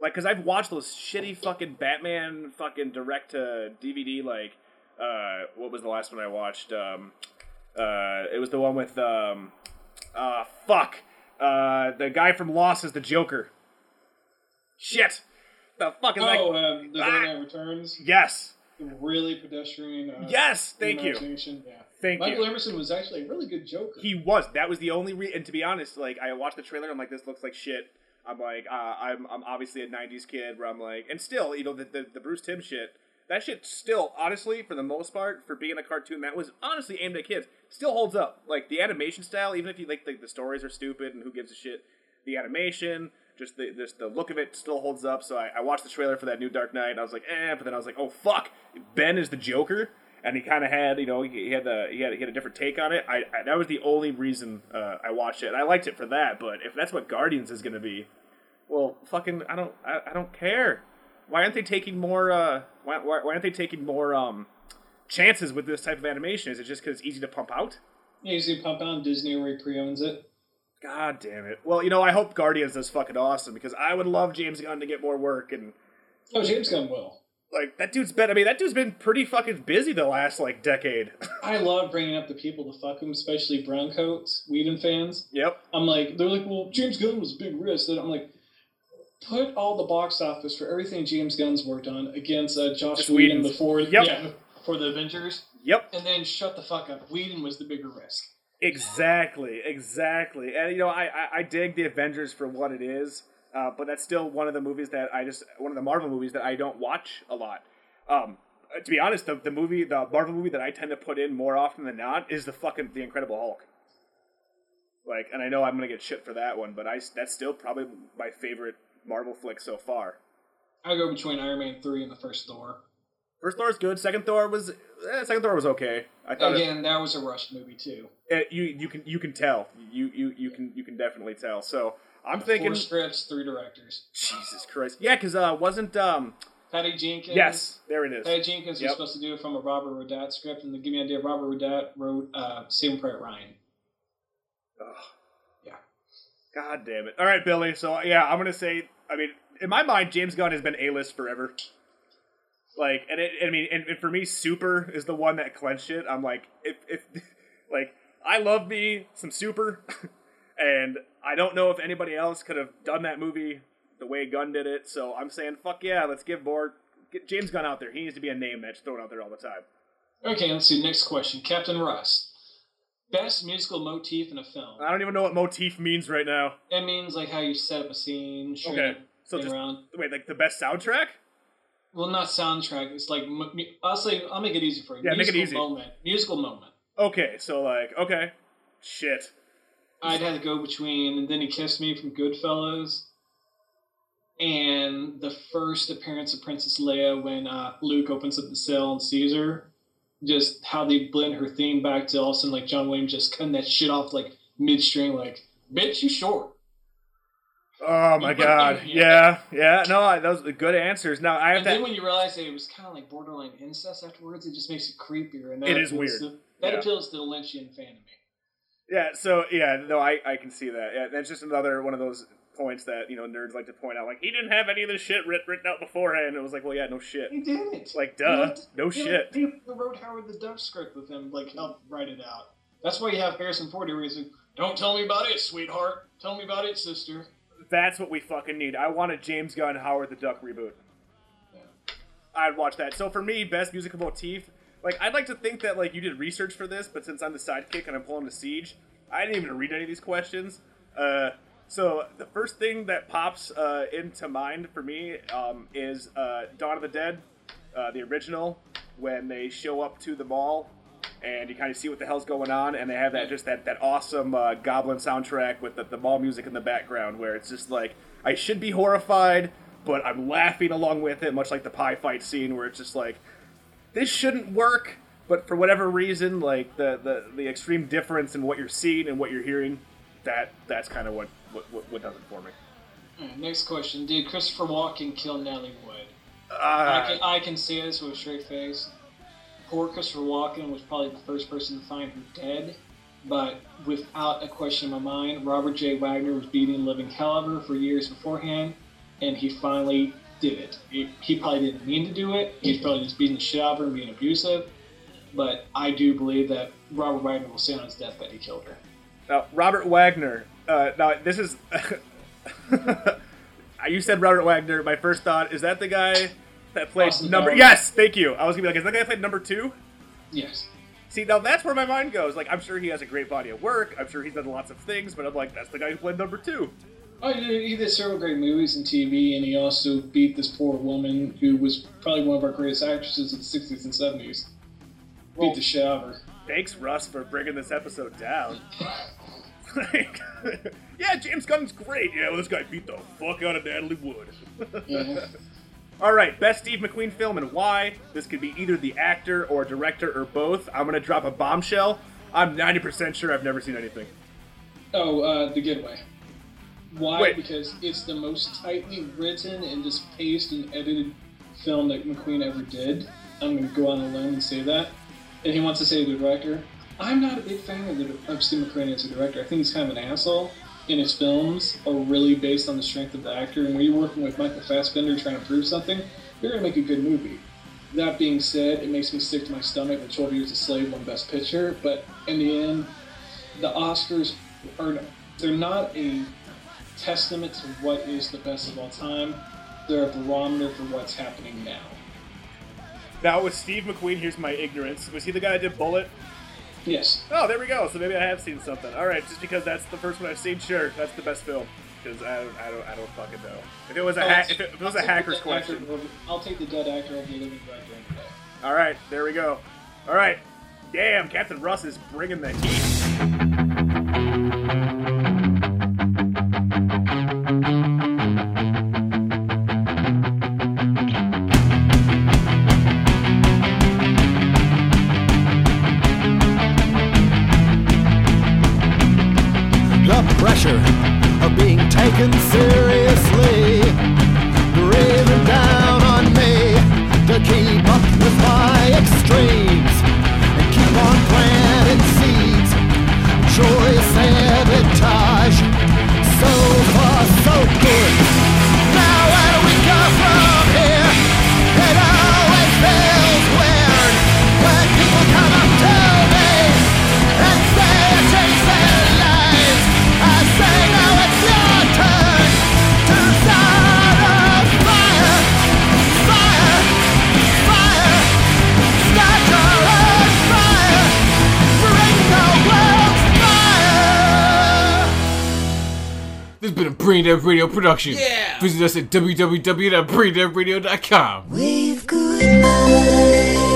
S4: Like, cause I've watched those shitty fucking Batman fucking direct to DVD. Like, uh, what was the last one I watched? Um, uh, it was the one with um, uh, fuck, uh, the guy from Lost is the Joker. Shit, the fuck is
S3: Oh,
S4: that?
S3: um, the
S4: Ah.
S3: Dark Knight Returns.
S4: Yes,
S3: Really pedestrian. Uh,
S4: yes, thank you.
S3: Yeah.
S4: thank
S3: Michael
S4: you.
S3: Emerson was actually a really good Joker.
S4: He was. That was the only re And to be honest, like I watched the trailer, I'm like, this looks like shit. I'm like, uh, I'm I'm obviously a '90s kid, where I'm like, and still, you know, the, the the Bruce Timm shit. That shit still, honestly, for the most part, for being a cartoon that was honestly aimed at kids, still holds up. Like the animation style, even if you like the, the stories are stupid and who gives a shit, the animation, just the just the look of it still holds up. So I, I watched the trailer for that new Dark Knight, and I was like, eh, but then I was like, oh fuck, Ben is the Joker, and he kind of had, you know, he, had the he had, he had a different take on it. I, I that was the only reason uh, I watched it, and I liked it for that. But if that's what Guardians is gonna be, well, fucking, I don't I, I don't care. Why aren't they taking more? Uh, why, why, why aren't they taking more um, chances with this type of animation? Is it just because it's easy to pump out?
S3: Yeah, he's gonna pump out Disney he pre-owns it.
S4: God damn it. Well, you know, I hope Guardians is fucking awesome because I would love James Gunn to get more work and
S3: Oh, James Gunn will.
S4: like that dude's been. I mean, that dude's been pretty fucking busy the last like decade.
S3: I love bringing up the people to fuck him, especially browncoats, Whedon fans.
S4: yep.
S3: I'm like, they're like, well, James Gunn was a big risk. And I'm like, put all the box office for everything James Gunn's worked on against uh, Joss
S4: Just
S3: Whedon before,
S4: Yep.
S3: yeah, for the Avengers,
S4: Yep.
S3: and then shut the fuck up. Whedon was the bigger risk.
S4: Exactly. Exactly. And you know, I I, I dig the Avengers for what it is, uh, but that's still one of the movies that I just one of the Marvel movies that I don't watch a lot. Um, uh, to be honest, the, the movie, the Marvel movie that I tend to put in more often than not is the fucking The Incredible Hulk. Like, and I know I'm gonna get shit for that one, but I that's still probably my favorite Marvel flick so far.
S3: I go between Iron Man three and the first Thor.
S4: First Thor's good. Second Thor was eh, second Thor was okay. I thought it,
S3: Again, that was a rushed movie too.
S4: eh, you you can you can tell you you you can you can definitely tell. So I'm thinking
S3: four scripts, three directors.
S4: Jesus Christ. Yeah, because uh, wasn't um
S3: Patty Jenkins.
S4: yes there it is.
S3: Patty Jenkins
S4: Yep.
S3: was supposed to do it from a Robert Rodat script, and to give me an idea, Robert Rodat wrote uh, Saving Private Ryan.
S4: Ugh. God damn it. All right, Billy. So yeah, I'm gonna say. I mean, in my mind, James Gunn has been a list forever. Like, and it, I mean, and, and for me, Super is the one that clenched it. I'm like, if if like I love me some Super, and I don't know if anybody else could have done that movie the way Gunn did it. So I'm saying, fuck yeah, let's give more. Get James Gunn out there. He needs to be a name that's thrown out there all the time.
S3: Okay, let's see. Next question. Captain Rust. Best musical motif in a film.
S4: I don't even know what motif means right now.
S3: It means like how you set up a scene,
S4: Okay, so just
S3: around.
S4: wait, like the best soundtrack?
S3: Well, not soundtrack. It's like I'll say I'll make it easy for you.
S4: Yeah, make it
S3: musical
S4: easy.
S3: Moment. Musical moment.
S4: Okay, so like, okay, shit.
S3: I'd have to go between and then he kissed me from Goodfellas, and the first appearance of Princess Leia when uh, Luke opens up the cell and sees her. Just how they blend her theme back to all of a sudden like John Williams just cutting that shit off like midstream, like bitch, you short.
S4: Oh my god. Yeah, yeah. No, I, those are good answers. Now I have
S3: And then
S4: to.
S3: when you realize that it was kind of like borderline incest afterwards, it just makes it creepier. And that
S4: It is weird.
S3: To, that
S4: Yeah.
S3: appeals to the Lynchian fan of me.
S4: Yeah. So yeah, no, I I can see that. Yeah, that's just another one of those points that you know nerds like to point out. Like he didn't have any of this shit writ- written out beforehand. It was like, well, yeah, no shit.
S3: He didn't.
S4: Like,
S3: He
S4: duh,
S3: let-
S4: no
S3: he
S4: shit.
S3: People who wrote Howard the Duck script with him, like, help write it out. That's why you have Harrison Ford here, where he's like, "Don't tell me about it, sweetheart. Tell me about it, sister."
S4: That's what we fucking need. I want a James Gunn Howard the Duck reboot. I'd watch that. So for me, best musical motif. Like I'd like to think that like you did research for this, but since I'm the sidekick and I'm pulling the siege, I didn't even read any of these questions. Uh, so the first thing that pops uh, into mind for me um, is uh, Dawn of the Dead, uh, the original, when they show up to the mall and you kind of see what the hell's going on, and they have that just that that awesome uh, Goblin soundtrack with the, the mall music in the background, where it's just like I should be horrified, but I'm laughing along with it, much like the pie fight scene, where it's just like this shouldn't work, but for whatever reason, like the the, the extreme difference in what you're seeing and what you're hearing, that that's kind of what, what what what does it for me.
S3: Alright, next question: Did Christopher Walken kill Natalie Wood? I
S4: Uh,
S3: can I can say this with a straight face. Poor Christopher Walken was probably the first person to find her dead, but without a question in my mind, Robert J. Wagner was beating living hell out of her for years beforehand, and he finally did it. He, he probably didn't mean to do it. He's probably just beating the shit out of her and being abusive. But I do believe that Robert Wagner will say on his deathbed he killed her.
S4: Now, Robert Wagner. Uh, now, this is. you said Robert Wagner. My first thought is that the guy that played
S3: Austin
S4: number.
S3: Powers.
S4: Yes, thank you. I was gonna be like, is that the guy that played number two?
S3: Yes.
S4: See, now that's where my mind goes. Like, I'm sure he has a great body of work. I'm sure he's done lots of things, but I'm like, that's the guy who played number two.
S3: Oh, he did, he did several great movies and TV, and he also beat this poor woman who was probably one of our greatest actresses of the 60s and 70s.
S4: Well-
S3: beat the shit out of her.
S4: Thanks, Russ, for bringing this episode down. Like, yeah, James Gunn's great. Yeah, well, this guy beat the fuck out of Natalie Wood.
S3: Yeah.
S4: All right, best Steve McQueen film and why? This could be either the actor or director or both. I'm gonna drop a bombshell. I'm 90% sure I've never seen anything.
S3: Oh, uh, The Getaway. Why?
S4: Wait.
S3: Because it's the most tightly written and just paced and edited film that McQueen ever did. I'm going to go on a limb and say that. And he wants to say the director. I'm not a big fan of, the, of Steve McQueen as a director. I think he's kind of an asshole. And his films are really based on the strength of the actor. And when you're working with Michael Fassbender trying to prove something, you're going to make a good movie. That being said, it makes me sick to my stomach that 12 Years a Slave won Best Picture. But in the end, the Oscars are they're not a testament to what is the best of all time. They're a barometer for what's happening now.
S4: Now, with Steve McQueen, here's my ignorance. Was he the guy that did Bullitt?
S3: Yes.
S4: Oh, there we go. So maybe I have seen something. All right, just because that's the first one I've seen, sure, that's the best film. Because I, don't- I don't, I don't fucking know. If it was a, oh, ha- if it, if it was a
S3: I'll take
S4: hacker's
S3: actor
S4: question.
S3: over- I'll take the dead actor over the living director.
S4: All right, there we go. All right, damn, Captain Russ is bringing the heat.
S5: Radio production. Yeah. Visit us at www.braindeadradio.com.
S6: Wave goodbye.